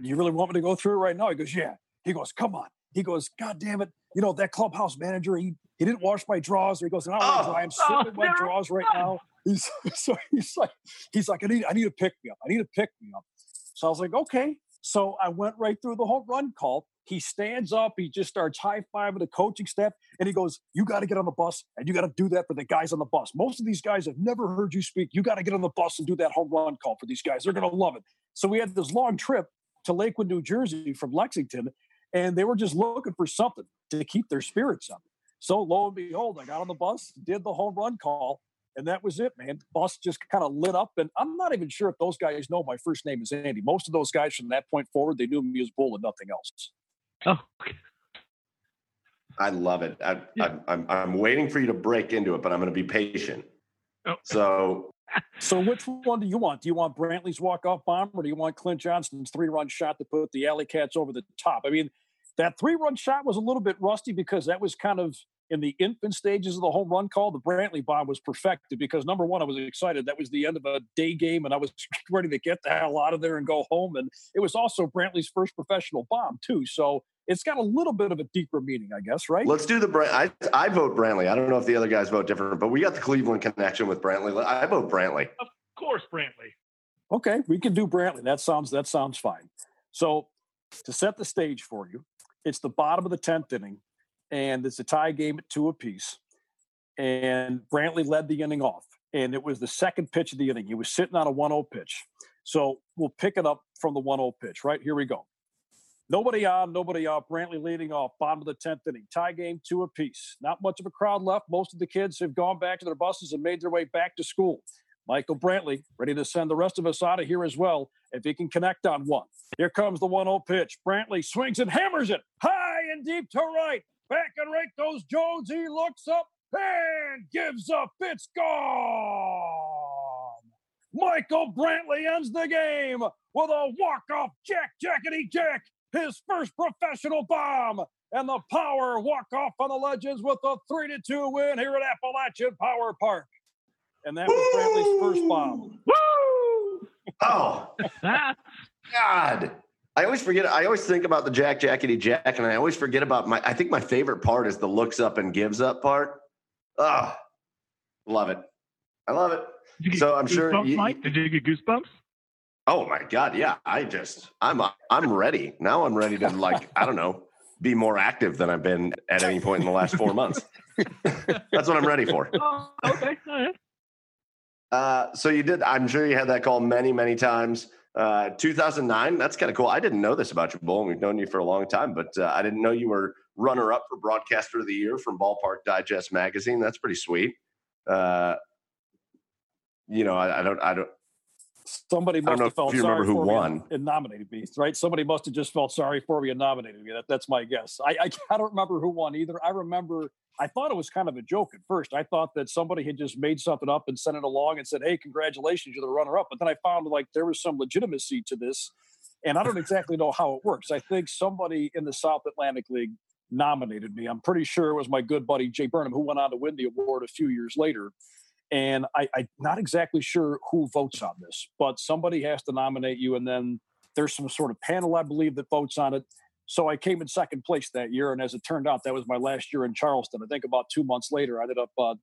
you really want me to go through it right now? He goes, Yeah. He goes, Come on. He goes, God damn it. You know, that clubhouse manager, he he didn't wash my drawers. Or he goes, no, oh, I'm sitting oh, in wet drawers right now. He's so he's like, he's like, I need, I need to pick me up. I need to pick me up. So I was like, okay. So I went right through the home run call. He stands up, he just starts high fiving the coaching staff, and he goes, You got to get on the bus and you got to do that for the guys on the bus. Most of these guys have never heard you speak. You got to get on the bus and do that home run call for these guys. They're going to love it. So we had this long trip to Lakewood, New Jersey from Lexington, and they were just looking for something to keep their spirits up. So lo and behold, I got on the bus, did the home run call, and that was it, man. The bus just kind of lit up. And I'm not even sure if those guys know my first name is Andy. Most of those guys from that point forward, they knew me as Bull and nothing else. Oh, I love it. I, yeah. I, I'm, I'm waiting for you to break into it, but I'm going to be patient. Oh. So, so which one do you want? Do you want Brantley's walk-off bomb, or do you want Clint Johnston's three-run shot to put the Alley Cats over the top? I mean, that three-run shot was a little bit rusty because that was kind of in the infant stages of the home run call, the Brantley bomb was perfected because number one, I was excited. That was the end of a day game, and I was ready to get the hell out of there and go home. And it was also Brantley's first professional bomb too. So it's got a little bit of a deeper meaning, I guess, right? Let's do the Brant. I, I vote Brantley. I don't know if the other guys vote different, but we got the Cleveland connection with Brantley. I vote Brantley. Of course, Brantley. Okay, we can do Brantley. That sounds that sounds fine. So to set the stage for you, it's the bottom of the tenth inning and it's a tie game at two apiece. And Brantley led the inning off, and it was the second pitch of the inning. He was sitting on a 1 0 pitch. So we'll pick it up from the 1 0 pitch, right? Here we go. Nobody on, nobody off. Brantley leading off, bottom of the 10th inning. Tie game, two apiece. Not much of a crowd left. Most of the kids have gone back to their buses and made their way back to school. Michael Brantley ready to send the rest of us out of here as well if he can connect on one. Here comes the 1 0 pitch. Brantley swings and hammers it high and deep to right. Back and right those Jones. He looks up and gives up. It's gone. Michael Brantley ends the game with a walk-off jack jackety jack, his first professional bomb, and the power walk-off on the Legends with a three to two win here at Appalachian Power Park. And that was Brantley's first bomb. Woo! Oh, God. I always forget. I always think about the Jack Jackety Jack, and I always forget about my. I think my favorite part is the looks up and gives up part. Ah, oh, love it. I love it. So I'm sure. You, Mike, did you get goosebumps? Oh my god, yeah. I just, I'm, I'm ready now. I'm ready to like, I don't know, be more active than I've been at any point in the last four months. That's what I'm ready for. Oh, okay. All right. Uh, so you did. I'm sure you had that call many, many times. Uh, 2009, that's kind of cool. I didn't know this about you, Bull, and we've known you for a long time, but uh, I didn't know you were runner up for Broadcaster of the Year from Ballpark Digest magazine. That's pretty sweet. Uh, you know, I, I, don't, I don't. Somebody must have felt sorry for won. me and nominated me, right? Somebody must have just felt sorry for me and nominated me. That, that's my guess. I, I, I don't remember who won either. I remember I thought it was kind of a joke at first. I thought that somebody had just made something up and sent it along and said, "Hey, congratulations, you're the runner-up." But then I found like there was some legitimacy to this, and I don't exactly know how it works. I think somebody in the South Atlantic League nominated me. I'm pretty sure it was my good buddy Jay Burnham who went on to win the award a few years later. And I, I'm not exactly sure who votes on this, but somebody has to nominate you, and then there's some sort of panel, I believe, that votes on it. So I came in second place that year, and as it turned out, that was my last year in Charleston. I think about two months later, I ended up uh,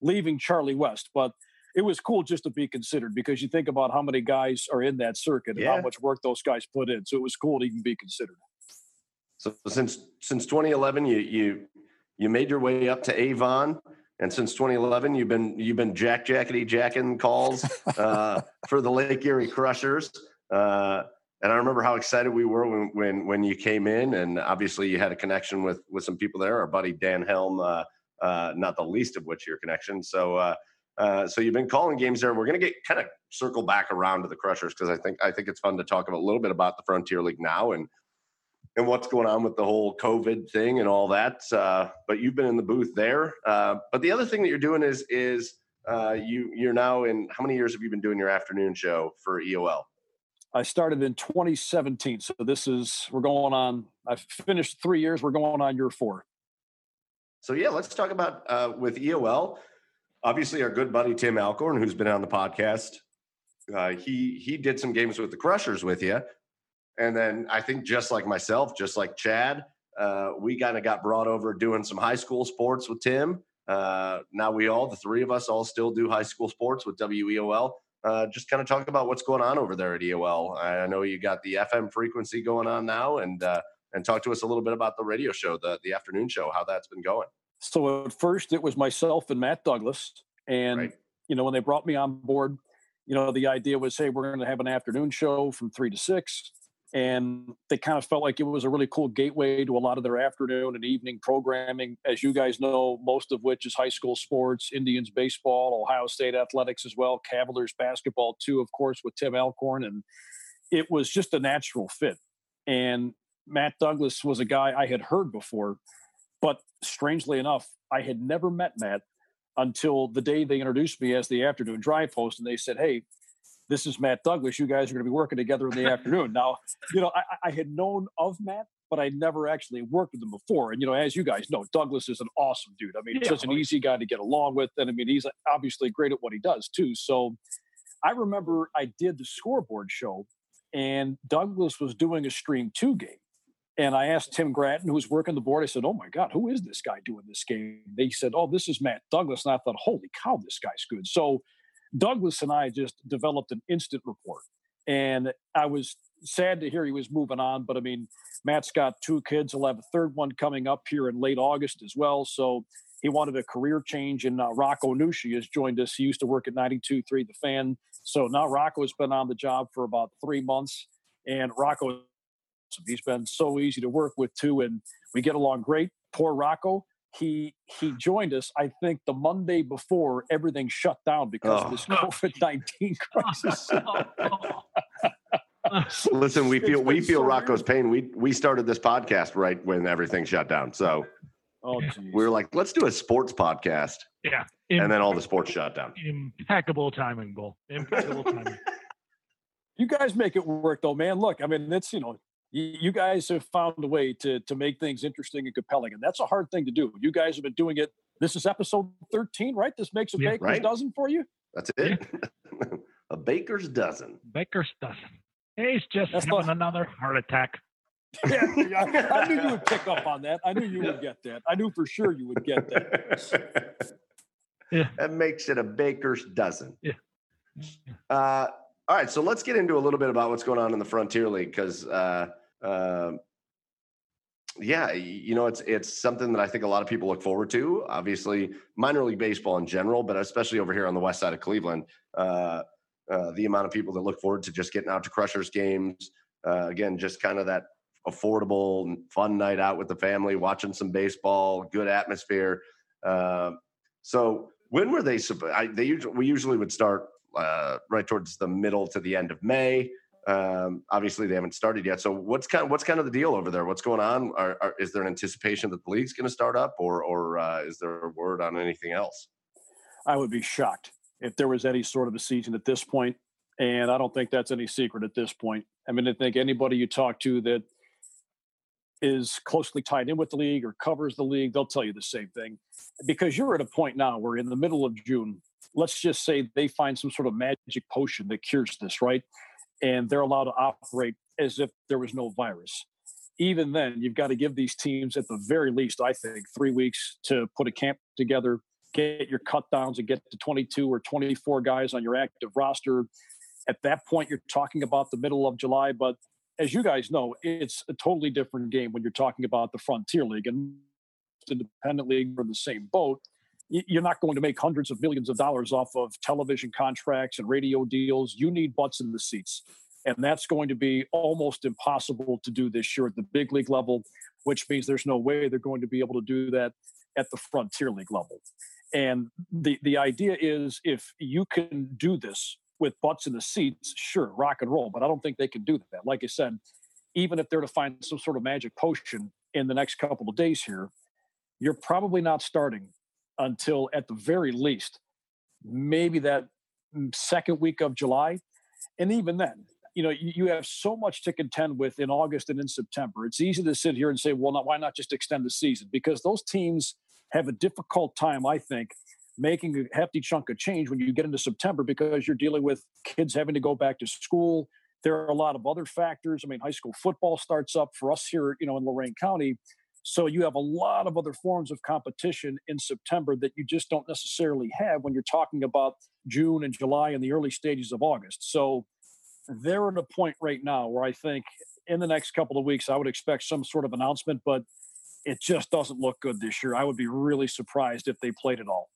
leaving Charlie West, but it was cool just to be considered because you think about how many guys are in that circuit yeah. and how much work those guys put in. So it was cool to even be considered. So since since 2011, you you you made your way up to Avon, and since 2011, you've been you've been jack jackety jacking calls uh, for the Lake Erie Crushers. Uh, and I remember how excited we were when when when you came in, and obviously you had a connection with with some people there. Our buddy Dan Helm, uh, uh, not the least of which your connection. So uh, Uh, so you've been calling games there. We're going to get kind of circle back around to the Crushers because I think I think it's fun to talk about a little bit about the Frontier League now and and what's going on with the whole COVID thing and all that. Uh, but you've been in the booth there. Uh, but the other thing that you're doing is is uh, you you're now in how many years have you been doing your afternoon show for EOL? I started in 2017, so this is we're going on. I finished three years. We're going on year four. So yeah, let's talk about uh, with EOL. Obviously, our good buddy Tim Alcorn, who's been on the podcast, uh, he he did some games with the Crushers with you, and then I think just like myself, just like Chad, uh, we kind of got brought over doing some high school sports with Tim. Uh, now we all, the three of us, all still do high school sports with WEOL. Uh, just kind of talk about what's going on over there at EOL. I know you got the FM frequency going on now, and uh, and talk to us a little bit about the radio show, the the afternoon show, how that's been going. So at first, it was myself and Matt Douglas, and right. you know when they brought me on board, you know the idea was, hey, we're going to have an afternoon show from three to six and they kind of felt like it was a really cool gateway to a lot of their afternoon and evening programming. As you guys know most of which is high school sports indians baseball ohio state athletics as well cavaliers basketball too of course with tim alcorn and it was just a natural fit. And matt douglas was a guy i had heard before but strangely enough i had never met matt until the day they introduced me as the afternoon drive host and they said hey this is Matt Douglas. You guys are going to be working together in the afternoon. Now, you know, I, I, had known of Matt, but I never actually worked with him before. And, you know, as you guys know, Douglas is an awesome dude. I mean, yeah, such an oh, easy guy to get along with. And I mean, he's obviously great at what he does too. So I remember I did the scoreboard show and Douglas was doing a stream two game. And I asked Tim Gratton, who was working the board, I said, Oh my God, who is this guy doing this game? They said, Oh, this is Matt Douglas. And I thought, Holy cow, this guy's good. So Douglas and I just developed an instant report. And I was sad to hear he was moving on, but I mean, Matt's got two kids. He'll have a third one coming up here in late August as well. So he wanted a career change, and uh, Rocco Nushi has joined us. He used to work at 92.3 The Fan. So now Rocco's been on the job for about three months, and Rocco, he's been so easy to work with too, and we get along great. Poor Rocco, he he joined us i think the monday before everything shut down because oh. of this covid-19 crisis. listen we feel we feel so rocco's pain. We we started this podcast right when everything shut down. So oh, we were like let's do a sports podcast. Yeah. And then all the sports shut down. impeccable timing bull. Impeccable timing. You guys make it work though man. Look i mean it's you know you guys have found a way to to make things interesting and compelling, and that's a hard thing to do. You guys have been doing it. This is episode thirteen, right? This makes a yeah, baker's right? dozen for you. That's it. Yeah. a baker's dozen. Baker's dozen. He's just that's having another heart attack. yeah, I, I, knew you would pick up on that. I knew you would get that. I knew for sure you would get that. yeah. That makes it a baker's dozen. Yeah. Uh, all right, so let's get into a little bit about what's going on in the Frontier League because uh, uh, yeah, you know, it's it's something that I think a lot of people look forward to. Obviously, minor league baseball in general, but especially over here on the west side of Cleveland, uh, uh, the amount of people that look forward to just getting out to Crushers games. Uh, again, just kind of that affordable, fun night out with the family, watching some baseball, good atmosphere. Uh, so, when were they? I, they usually we usually would start uh, right towards the middle to the end of May. Um, obviously, they haven't started yet. So, what's kind of, what's kind of the deal over there? What's going on? Are, are, is there an anticipation that the league's going to start up, or or uh, is there a word on anything else? I would be shocked if there was any sort of a season at this point, and I don't think that's any secret at this point. I mean, I think anybody you talk to that is closely tied in with the league or covers the league, they'll tell you the same thing. Because you're at a point now where in the middle of June, let's just say they find some sort of magic potion that cures this, right? And they're allowed to operate as if there was no virus. Even then, you've got to give these teams, at the very least, I think, three weeks to put a camp together, get your cut downs, and get to 22 or 24 guys on your active roster. At that point, you're talking about the middle of July. But as you guys know, it's a totally different game when you're talking about the Frontier League and independent league are in the same boat you're not going to make hundreds of millions of dollars off of television contracts and radio deals. You need butts in the seats. And that's going to be almost impossible to do this year at the big league level, which means there's no way they're going to be able to do that at the Frontier League level. And the the idea is if you can do this with butts in the seats, sure, rock and roll. But I don't think they can do that. Like I said, even if they're to find some sort of magic potion in the next couple of days here, you're probably not starting until at the very least, maybe that mm, second week of July. And even then, you know, you, you have so much to contend with in August and in September. It's easy to sit here and say, well, not, why not just extend the season? Because those teams have a difficult time, I think, making a hefty chunk of change when you get into September because you're dealing with kids having to go back to school. There are a lot of other factors. I mean, high school football starts up for us here, you know, in Lorain County. So you have a lot of other forms of competition in September that you just don't necessarily have when you're talking about June and July and the early stages of August. So they're at a point right now where I think in the next couple of weeks I would expect some sort of announcement, but it just doesn't look good this year. I would be really surprised if they played at all.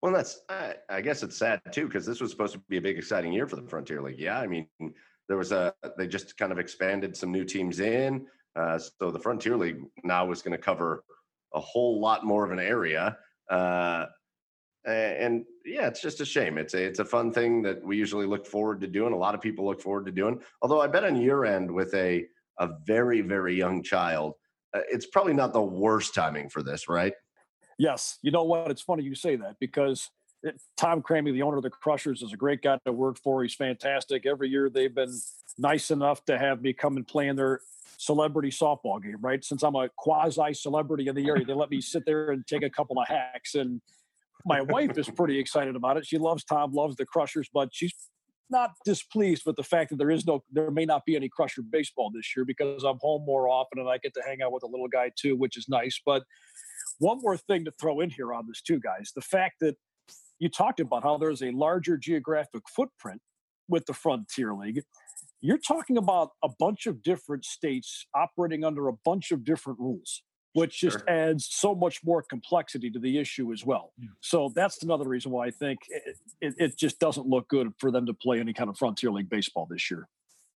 Well, that's I, I guess it's sad too because this was supposed to be a big exciting year for the Frontier League. Yeah, I mean there was a they just kind of expanded some new teams in, uh, so the Frontier League now is going to cover a whole lot more of an area. Uh, and yeah, it's just a shame. It's a it's a fun thing that we usually look forward to doing. A lot of people look forward to doing. Although I bet on your end with a a very very young child, uh, it's probably not the worst timing for this, right? Yes. You know what? It's funny you say that because it, Tom Kramig, the owner of the Crushers, is a great guy to work for. He's fantastic. Every year they've been nice enough to have me come and play in their celebrity softball game, right? Since I'm a quasi celebrity in the area, they let me sit there and take a couple of hacks. And my wife is pretty excited about it. She loves Tom, loves the Crushers, but she's not displeased with the fact that there is no, there may not be any Crusher baseball this year because I'm home more often and I get to hang out with a little guy too, which is nice. But one more thing to throw in here on this, too, guys the fact that you talked about how there's a larger geographic footprint with the Frontier League. You're talking about a bunch of different states operating under a bunch of different rules, which just sure. adds so much more complexity to the issue as well. Yeah. So that's another reason why I think it, it, it, just doesn't look good for them to play any kind of Frontier League baseball this year.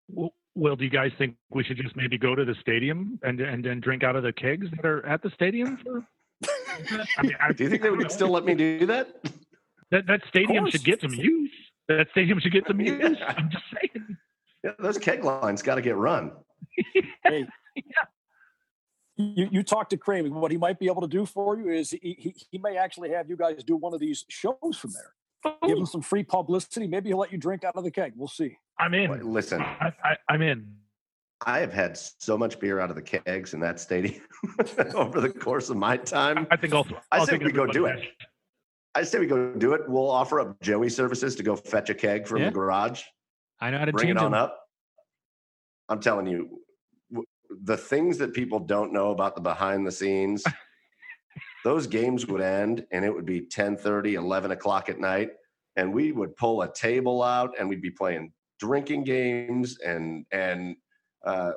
Well, well, do you guys think we should just maybe go to the stadium and and then drink out of the kegs that are at the stadium for I mean, I, do you think they would still let me do that? That that stadium should get some use. That stadium should get some use. I'm just saying. Yeah, those keg lines got to get run. hey, yeah. You, you talk to Kramig. What he might be able to do for you is he, he, he may actually have you guys do one of these shows from there. Oh. Give him some free publicity. Maybe he'll let you drink out of the keg. We'll see. I'm in. Wait, listen, I, I, I'm in. I have had so much beer out of the kegs in that stadium over the course of my time. I think also. I say we go do it. I say we go do it. We'll offer up Joey services to go fetch a keg from yeah. the garage. I know how to bring it on them. up. I'm telling you, the things that people don't know about the behind the scenes. those games would end and it would be 10 30 11 o'clock at night and we would pull a table out and we'd be playing drinking games and and uh,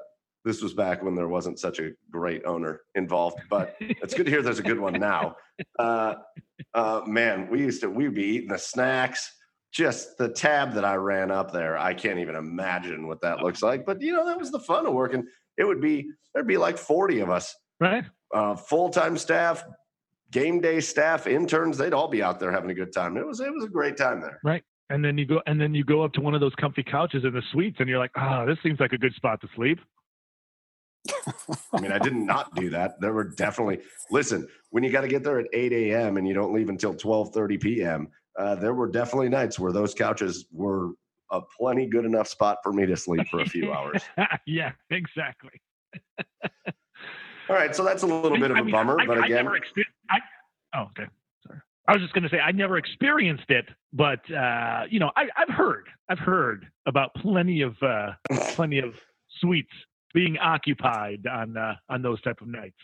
this was back when there wasn't such a great owner involved, but it's good to hear there's a good one now. Uh, uh, man, we used to we'd be eating the snacks. Just the tab that I ran up there, I can't even imagine what that looks like. But you know, that was the fun of working. It would be there'd be like 40 of us, right? Uh, Full time staff, game day staff, interns. They'd all be out there having a good time. It was it was a great time there, right? and then you go and then you go up to one of those comfy couches in the suites and you're like ah oh, this seems like a good spot to sleep i mean i did not do that there were definitely listen when you got to get there at 8 a.m and you don't leave until 12 30 p.m uh, there were definitely nights where those couches were a plenty good enough spot for me to sleep for a few hours yeah exactly all right so that's a little bit of a I mean, bummer I, but I, again I, oh okay sorry. I was just going to say I never experienced it, but uh, you know I, have heard I've heard about plenty of uh, plenty of suites being occupied on uh, on those type of nights.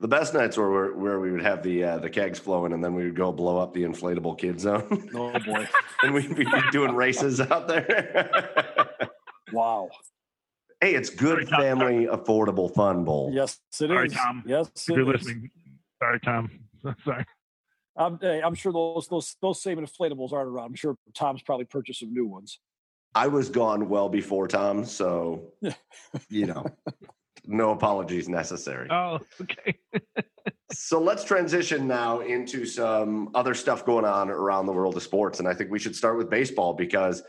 The best nights were where, where we would have the uh, the kegs flowing, and then we would go blow up the inflatable kid zone. Oh boy! and we'd be doing races out there. wow. Hey, it's good Sorry, family, Tom. affordable fun bowl. Yes, it Sorry, is. Tom. Yes, if you're is. listening. Sorry, Tom. Sorry. I'm, I'm sure those those those same inflatables aren't around. I'm sure Tom's probably purchased some new ones. I was gone well before Tom, so you know, no apologies necessary. Oh, okay. so let's transition now into some other stuff going on around the world of sports. And I think we should start with baseball because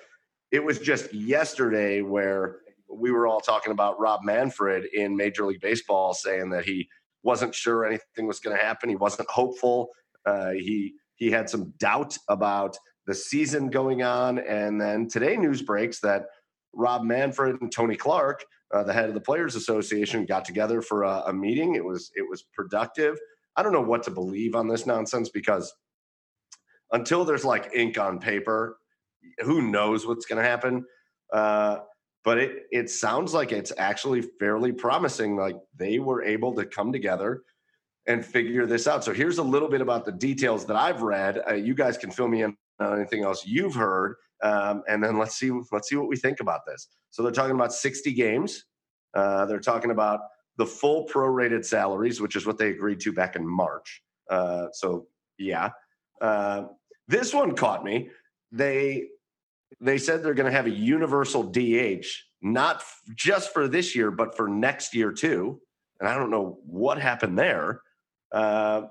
it was just yesterday where we were all talking about Rob Manfred in Major League Baseball saying that he wasn't sure anything was going to happen. He wasn't hopeful. Uh, he he had some doubt about the season going on, and then today news breaks that Rob Manfred and Tony Clark, uh, the head of the Players Association, got together for a, a meeting. It was it was productive. I don't know what to believe on this nonsense because until there's like ink on paper, who knows what's going to happen. Uh, but it it sounds like it's actually fairly promising. Like they were able to come together and figure this out. So here's a little bit about the details that I've read. Uh, you guys can fill me in on anything else you've heard, um, and then let's see let's see what we think about this. So they're talking about 60 games. Uh, they're talking about the full prorated salaries, which is what they agreed to back in March. Uh, so yeah, uh, this one caught me. They they said they're going to have a universal DH, not f- just for this year, but for next year too. And I don't know what happened there. Uh,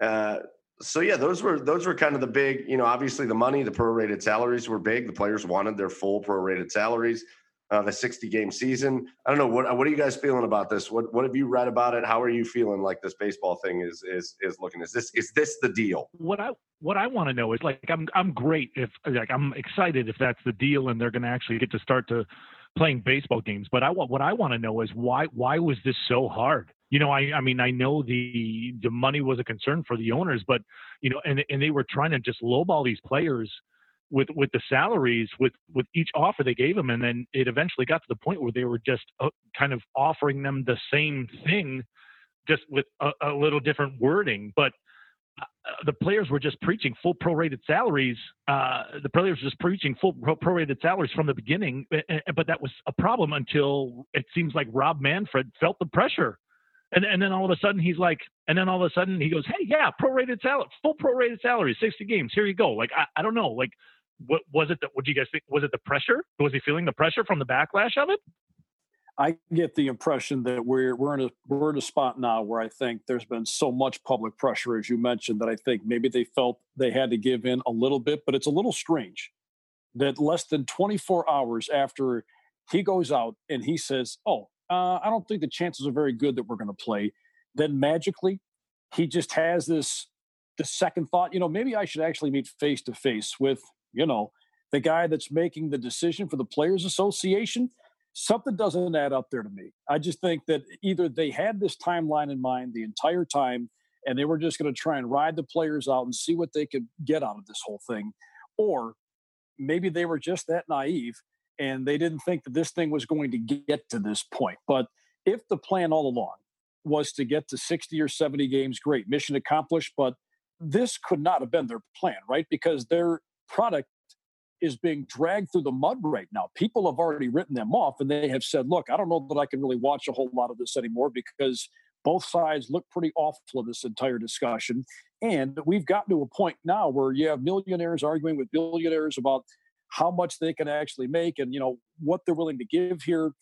uh, so yeah, those were those were kind of the big, you know, obviously the money, the prorated salaries were big. The players wanted their full prorated salaries. Uh, the 60 game season. I don't know what what are you guys feeling about this? What what have you read about it? How are you feeling like this baseball thing is is is looking? Is this is this the deal? What I what I want to know is like I'm I'm great if like I'm excited if that's the deal and they're going to actually get to start to playing baseball games. But I want what I want to know is why why was this so hard? You know, I I mean I know the the money was a concern for the owners, but you know, and and they were trying to just lowball these players with with the salaries with with each offer they gave them and then it eventually got to the point where they were just uh, kind of offering them the same thing just with a, a little different wording but uh, the players were just preaching full prorated salaries. Uh, the players were just preaching full prorated salaries from the beginning, but that was a problem until it seems like Rob Manfred felt the pressure, and and then all of a sudden he's like, and then all of a sudden he goes, hey, yeah, prorated salary, full prorated salary, sixty games, here you go. Like I, I don't know, like what was it that what do you guys think was it the pressure was he feeling the pressure from the backlash of it i get the impression that we're we're in a we're in a spot now where i think there's been so much public pressure as you mentioned that i think maybe they felt they had to give in a little bit but it's a little strange that less than 24 hours after he goes out and he says oh uh, i don't think the chances are very good that we're going to play then magically he just has this the second thought you know maybe i should actually meet face to face with you know, the guy that's making the decision for the Players Association, something doesn't add up there to me. I just think that either they had this timeline in mind the entire time and they were just going to try and ride the players out and see what they could get out of this whole thing, or maybe they were just that naive and they didn't think that this thing was going to get to this point. But if the plan all along was to get to 60 or 70 games, great, mission accomplished. But this could not have been their plan, right? Because they're product is being dragged through the mud right now. People have already written them off and they have said, look, I don't know that I can really watch a whole lot of this anymore because both sides look pretty awful in this entire discussion. And we've gotten to a point now where you have millionaires arguing with billionaires about how much they can actually make and you know what they're willing to give here.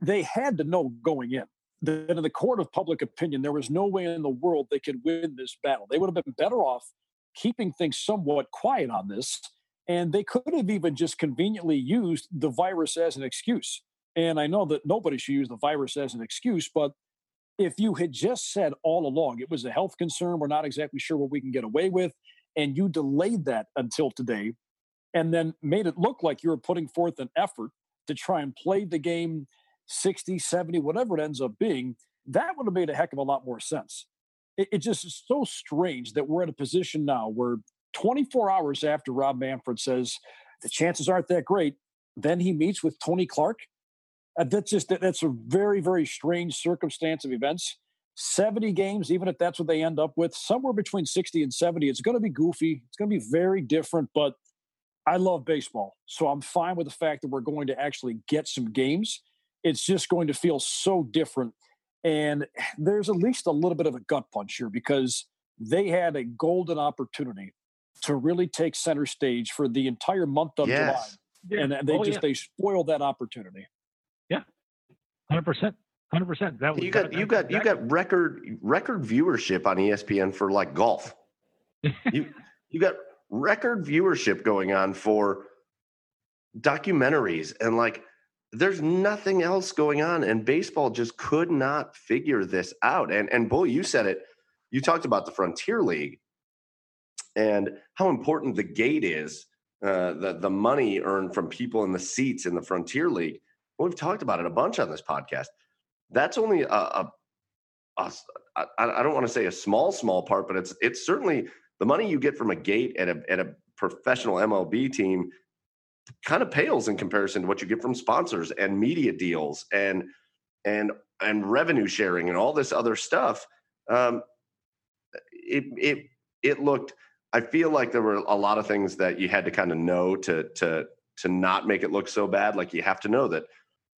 They had to know going in that in the court of public opinion, there was no way in the world they could win this battle. They would have been better off keeping things somewhat quiet on this. And they could have even just conveniently used the virus as an excuse. And I know that nobody should use the virus as an excuse, but if you had just said all along it was a health concern, we're not exactly sure what we can get away with, and you delayed that until today, and then made it look like you were putting forth an effort to try and play the game 60, 70, whatever it ends up being, that would have made a heck of a lot more sense it, it just is so strange that we're in a position now where 24 hours after Rob Manfred says the chances aren't that great, then he meets with Tony Clark. Uh, that's just that's a very very strange circumstance of events. 70 games, even if that's what they end up with, somewhere between 60 and 70, it's going to be goofy. It's going to be very different, but I love baseball. So I'm fine with the fact that we're going to actually get some games. It's just going to feel so different and there's at least a little bit of a gut punch here because they had a golden opportunity to really take center stage for the entire month of yes. July. Yeah. And they oh, just yeah. they spoiled that opportunity. Yeah. 100%. Hundred percent. That was you got that, you got you got record record viewership on ESPN for like golf. you you got record viewership going on for documentaries and like there's nothing else going on and baseball just could not figure this out and and bull you said it. You talked about the frontier league and how important the gate is uh, the the money earned from people in the seats in the frontier league. Well, we've talked about it a bunch on this podcast. That's only a, I don't want to say a small small part but it's it's certainly the money you get from a gate at a at a professional MLB team kind of pales in comparison to what you get from sponsors and media deals and and and revenue sharing and all this other stuff. Um, it it it looked. I feel like there were a lot of things that you had to kind of know to to to not make it look so bad. Like you have to know that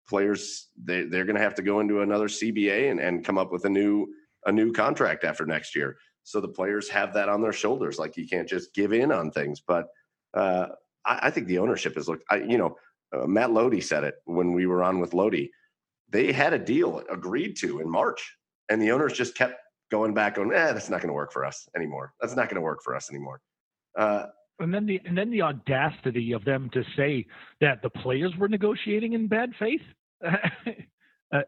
players they they're going to have to go into another CBA and and come up with a new a new contract after next year. So the players have that on their shoulders. Like you can't just give in on things. But uh, I, I, think the ownership is look. I, you know, uh, Matt Lodi said it when we were on with Lodi. They had a deal agreed to in March, and the owners just kept going back on. Eh, that's not going to work for us anymore. That's not going to work for us anymore. Uh, and then the and then the audacity of them to say that the players were negotiating in bad faith. uh,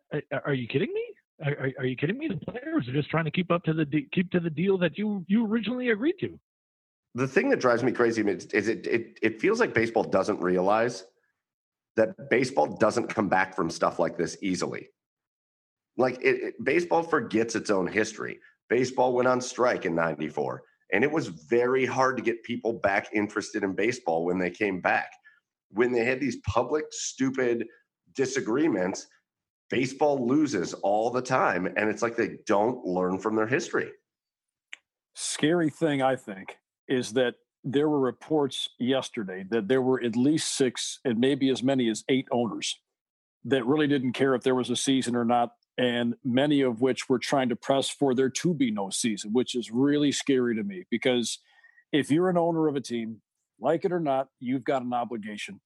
are you kidding me? Are, are, you kidding me? The players are just trying to keep up to the de- keep to the deal that you you originally agreed to. The thing that drives me crazy is, it, it it feels like baseball doesn't realize that baseball doesn't come back from stuff like this easily. Like it, it, baseball forgets its own history. Baseball went on strike in '94, and it was very hard to get people back interested in baseball when they came back. When they had these public, stupid disagreements, baseball loses all the time and it's like they don't learn from their history. Scary thing i think is that there were reports yesterday that there were at least six and maybe as many as eight owners that really didn't care if there was a season or not and many of which were trying to press for there to be no season which is really scary to me because if you're an owner of a team like it or not you've got an obligation.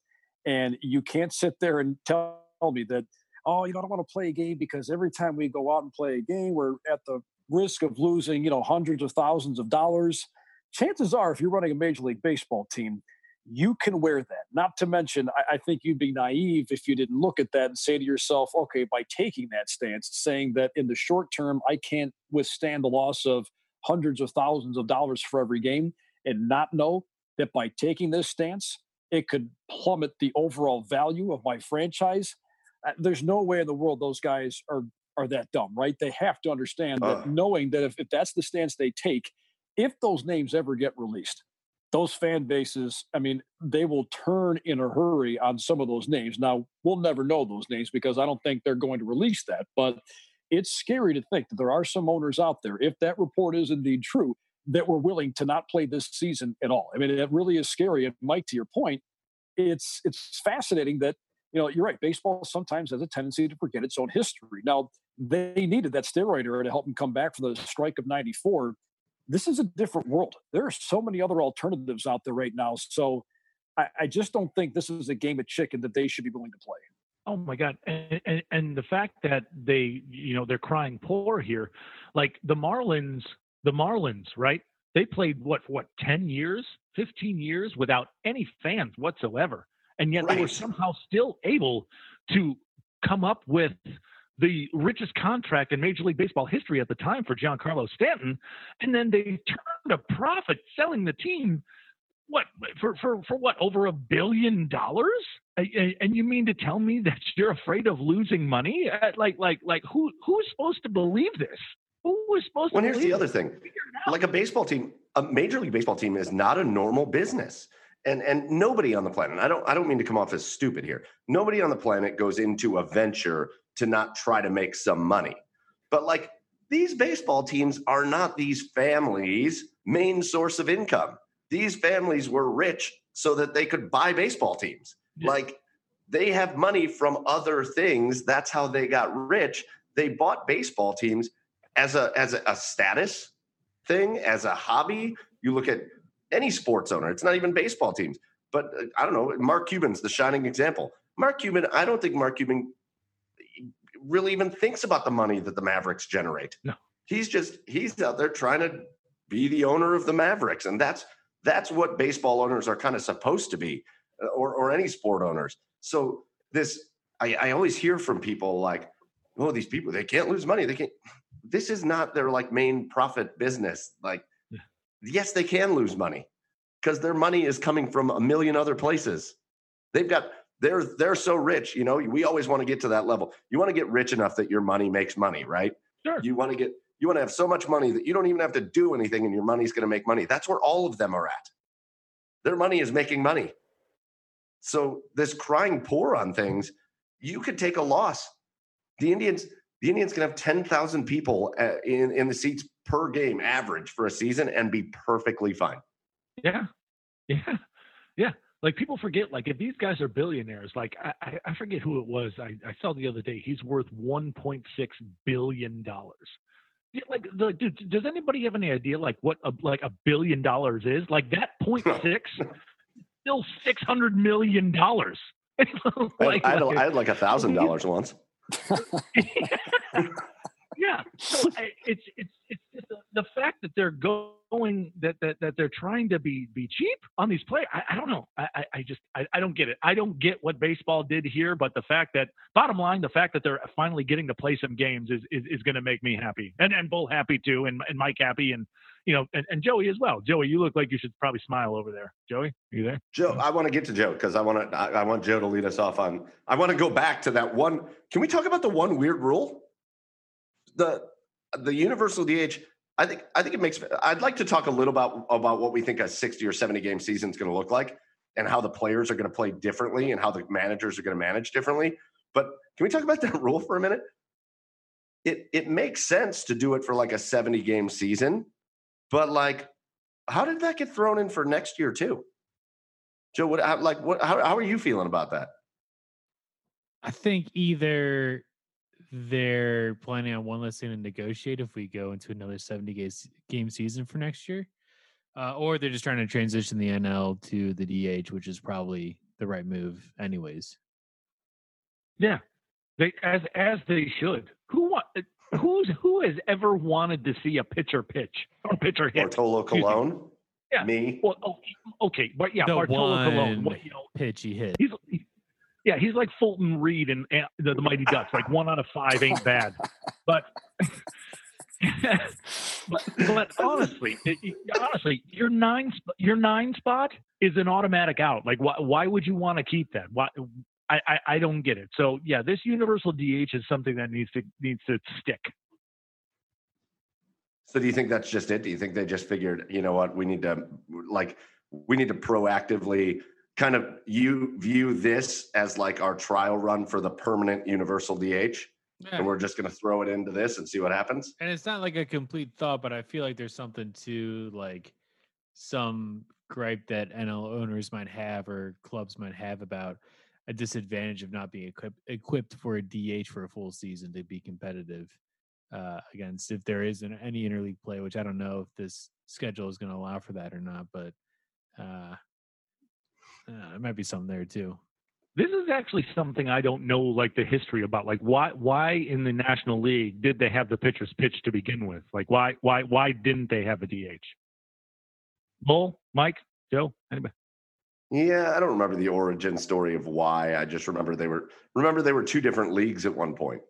And you can't sit there and tell me that oh, you know, I don't want to play a game because every time we go out and play a game, we're at the risk of losing, you know, hundreds of thousands of dollars. Chances are, if you're running a Major League Baseball team, you can wear that. Not to mention, I, I, think you'd be naive if you didn't look at that and say to yourself, okay, by taking that stance, saying that in the short term, I can't withstand the loss of hundreds of thousands of dollars for every game, and not know that by taking this stance, it could plummet the overall value of my franchise there's no way in the world those guys are are that dumb, right? They have to understand that uh. knowing that if, if that's the stance they take, if those names ever get released, those fan bases, I mean, they will turn in a hurry on some of those names. Now, we'll never know those names because I don't think they're going to release that. But it's scary to think that there are some owners out there, if that report is indeed true, that were willing to not play this season at all. I mean, it really is scary. And Mike, to your point, it's it's fascinating that you know, you're right. Baseball sometimes has a tendency to forget its own history. Now, they needed that steroid era to help them come back from the strike of 94. This is a different world. There are so many other alternatives out there right now. So I, I just don't think this is a game of chicken that they should be willing to play. Oh my God. And, and, and the fact that they, you know, they're crying poor here, like the Marlins, the Marlins, right? They played what, what, 10 years, 15 years without any fans whatsoever and yet right. they were somehow still able to come up with the richest contract in Major League Baseball history at the time for Giancarlo Stanton, and then they turned a profit selling the team. What for for for what over a billion dollars? And you mean to tell me that you're afraid of losing money? Uh, like like like who who's supposed to believe this? Who was supposed well, to? Well, here's the other thing: like a baseball team, a Major League Baseball team is not a normal business and and nobody on the planet i don't i don't mean to come off as stupid here nobody on the planet goes into a venture to not try to make some money. But like these baseball teams are not these families main source of income. These families were rich so that they could buy baseball teams. Yeah. like they have money from other things. That's how they got rich. They bought baseball teams as a as a, a status thing as a hobby. You look at any sports owner. It's not even baseball teams. But uh, I don't know. Mark Cuban's the shining example. Mark Cuban, I don't think Mark Cuban really even thinks about the money that the Mavericks generate. No. He's just he's out there trying to be the owner of the Mavericks, and that's that's what baseball owners are kind of supposed to be, uh, or or any sport owners. So this, I, I always hear from people like, "Oh, these people they can't lose money. They can't." This is not their like main profit business. Like, yes, they can lose money because their money is coming from a million other places. They've got they're they're so rich. You know, we always want to get to that level. You want to get rich enough that your money makes money, right? Sure. You want to get you want to have so much money that you don't even have to do anything and your money's going to make money. That's where all of them are at. Their money is making money. So this crying poor on things, you could take a loss. The Indians, the Indians can have 10,000 people uh, in, in the seats per game average for a season and be perfectly fine. Yeah. Yeah. Yeah. Like people forget, like if these guys are billionaires, like I, I- forget who it was. I, I saw the other day, he's worth $1.6 billion. Like, like, dude, does anybody have any idea like what a, like a billion dollars is? Like that point six, still six hundred million dollars. Like, I, had, like- I had like a thousand dollars once. Yeah. So I, it's it's it's just the, the fact that they're going that, that that they're trying to be be cheap on these players. I, I don't know. I, I, I just I, I don't get it. I don't get what baseball did here, but the fact that bottom line, the fact that they're finally getting to play some games is is, is going to make me happy, and and Bull happy too, and and Mike happy, and you know, and, and Joey as well. Joey, you look like you should probably smile over there. Joey, are you there? Joe, I want to get to Joe because I want to. I, I want Joe to lead us off on. I want to go back to that one. Can we talk about the one weird rule? The the universal DH. I think. I think it makes. I'd like to talk a little about about what we think a sixty or seventy game season is going to look like, and how the players are going to play differently, and how the managers are going to manage differently. But can we talk about that rule for a minute? It it makes sense to do it for like a seventy game season, but like, how did that get thrown in for next year too? Joe, what like what how, how are you feeling about that? I think either they're planning on one less thing to negotiate if we go into another 70 game, game season for next year, uh, or they're just trying to transition the NL to the DH, which is probably the right move, anyways. Yeah, they as as they should. Who want? Who's who has ever wanted to see a pitcher pitch or pitcher hit? Bartolo Excuse me. Colon? Yeah. Me? Well, okay, okay, but yeah, The Bartolo Colon. one What, you know, pitch he hit. he's he- yeah, he's like Fulton Reed and and the, the Mighty Ducks. Like one out of five ain't bad, but. but, but honestly, it- it- honestly, your nine your nine spot is an automatic out. Like, why why would you want to keep that? Why I, I I don't get it. So yeah, this universal DH is something that needs to needs to stick. So do you think that's just it? Do you think they just figured, you know what, we need to like we need to proactively kind of you view this as like our trial run for the permanent universal DH and we're just going to throw it into this and see what happens? and it's not like a complete thought, but I feel like there's something to like some gripe that NL owners might have or clubs might have about a disadvantage of not being equipped equipped for a DH for a full season to be competitive uh, against if there isn't any interleague play, which I don't know if this schedule is going to allow for that or not, but uh, uh, there might be something there too. This is actually something I don't know, like the history about. Like, why why in the National League did they have the pitchers pitch to begin with? Like, why why why didn't they have a DH? Bull, Mike, Joe, anybody? Yeah, I don't remember the origin story of why. I just remember they were remember they were two different leagues at one point.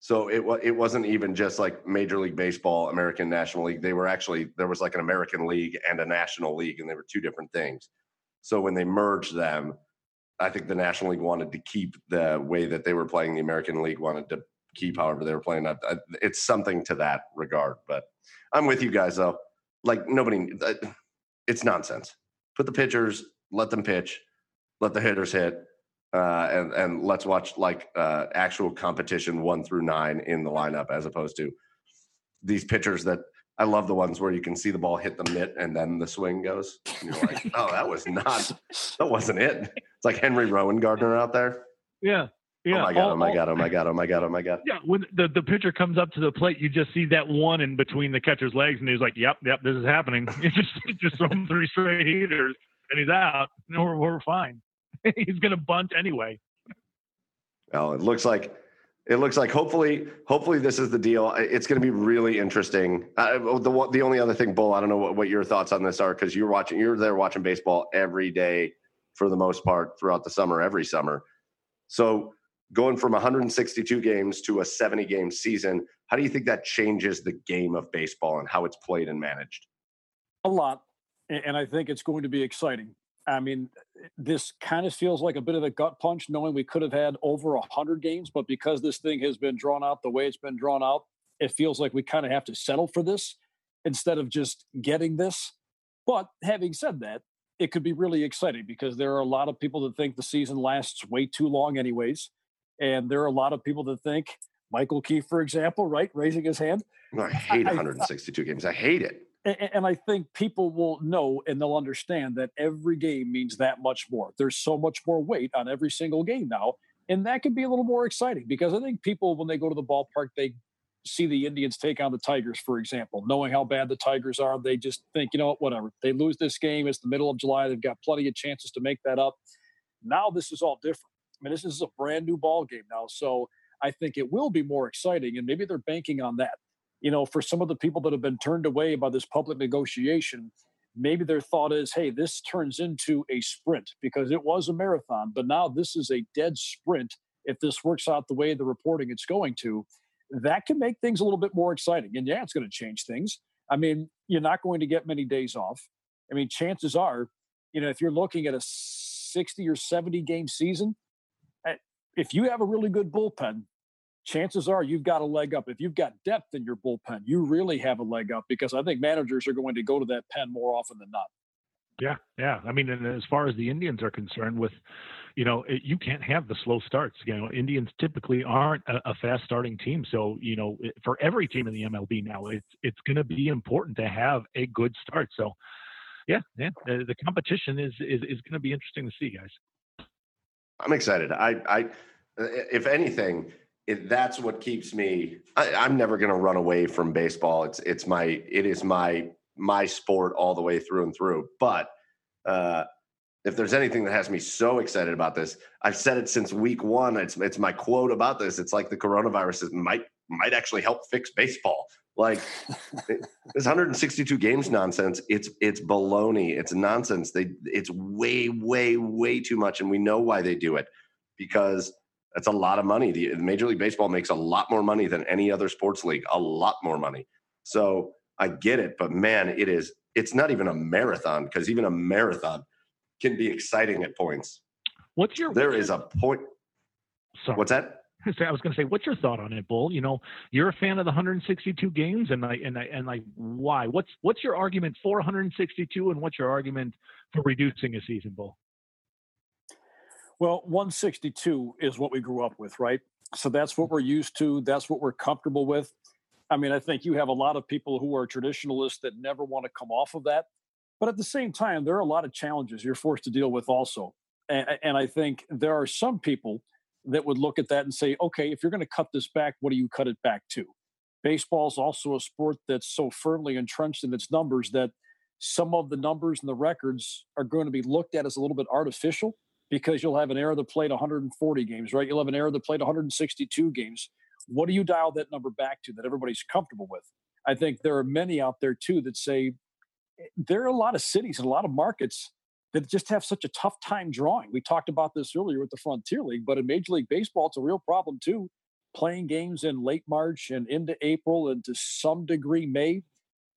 So it was it wasn't even just like Major League Baseball, American National League. They were actually there was like an American League and a National League, and they were two different things. So when they merged them, I think the National League wanted to keep the way that they were playing. The American League wanted to keep however they were playing. I- I- It's something to that regard. But I'm with you guys though. Like nobody, uh, it's nonsense. Put the pitchers, let them pitch, let the hitters hit, uh, and and let's watch like uh, actual competition one through nine in the lineup as opposed to these pitchers that I love the ones where you can see the ball hit the mitt and then the swing goes. And you're like, oh, that was not, that wasn't it. It's like Henry Rowengartner out there. Yeah, oh yeah. oh my god! Oh all- oh my god! Oh my god! Oh my god! Oh my god! Yeah, when the, the pitcher comes up to the plate, you just see that one in between the catcher's legs, and he's like, "Yep, yep, this is happening." You just just throw him three straight heaters, and he's out. No, we're, we're fine. he's gonna bunt anyway. Well, it looks like it looks like hopefully, hopefully this is the deal. It's going to be really interesting. Uh, the the only other thing, Bull, I don't know what, what your thoughts on this are because you're watching, you're there watching baseball every day for the most part throughout the summer, every summer. So going from 162 games to a 70 game season, how do you think that changes the game of baseball and how it's played and managed? A lot, and I think it's going to be exciting. I mean, eh, this kind of feels like a bit of a gut punch, knowing we could have had over a hundred games, but because this thing has been drawn out the way it's been drawn out, it feels like we kind of have to settle for this instead of just getting this. But having said that, it could be really exciting because there are a lot of people that think the season lasts way too long, anyways, and there are a lot of people that think Michael Keefe, for example, right, raising his hand. I hate 162 I, games. I hate it and I think people will know and they'll understand that every game means that much more. There's so much more weight on every single game now. And that can be a little more exciting because I think people, when they go to the ballpark, they see the Indians take on the Tigers, for example, knowing how bad the Tigers are. They just think, you know what, whatever. They lose this game. It's the middle of July. They've got plenty of chances to make that up. Now this is all different. I mean, this is a brand new ball game now. So I think it will be more exciting. And maybe they're banking on that you know, for some of the people that have been turned away by this public negotiation, maybe their thought is, hey, this turns into a sprint because it was a marathon, but now this is a dead sprint. If this works out the way the reporting it's going to, that can make things a little bit more exciting. And yeah, it's going to change things. I mean, you're not going to get many days off. I mean, chances are, you know, if you're looking at a 60 or 70 game season, eh, if you have a really good bullpen, chances are you've got a leg up. If you've got depth in your bullpen, you really have a leg up because I think managers are going to go to that pen more often than not. Yeah, yeah. I mean, and as far as the Indians are concerned, with you know, it, you can't have the slow starts. You know, Indians typically aren't a, a fast starting team. So you know, it, for every team in the MLB now, it's it's going to be important to have a good start. So, yeah, yeah, the, the competition is is is going to be interesting to see, guys. I'm excited. I I, uh, if anything it, that's what keeps me. I, I'm never going to run away from baseball. It's it's my it is my my sport all the way through and through. But uh, if there's anything that has me so excited about this, I've said it since week one. It's it's my quote about this. It's like the coronavirus might might actually help fix baseball. Like this 162 games nonsense. It's it's baloney. It's nonsense. They it's way way way too much, and we know why they do it because that's a lot of money. The Major League Baseball makes a lot more money than any other sports league, a lot more money. So I get it, but man, it is it's not even a marathon because even a marathon can be exciting at points. What's your There is a point Sorry. What's that? I was going to say, what's your thought on it, Bull? You know, you're a fan of the 162 games, and I and I and like, why? What's what's your argument for 162, and what's your argument for reducing a season, Bull? Well, 162 is what we grew up with, right? So that's what we're used to. That's what we're comfortable with. I mean, I think you have a lot of people who are traditionalists that never want to come off of that. But at the same time, there are a lot of challenges you're forced to deal with also. And, and I think there are some people that would look at that and say, okay, if you're going to cut this back, what do you cut it back to? Baseball is also a sport that's so firmly entrenched in its numbers that some of the numbers and the records are going to be looked at as a little bit artificial because you'll have an era that played 140 games, right? You'll have an era that played 162 games. What do you dial that number back to that everybody's comfortable with? I think there are many out there too that say eh, there are a lot of cities and a lot of markets that just have such a tough time drawing. We talked about this earlier with the Frontier League, but in Major League Baseball, it's a real problem too. Playing games in late March and into April and to some degree May.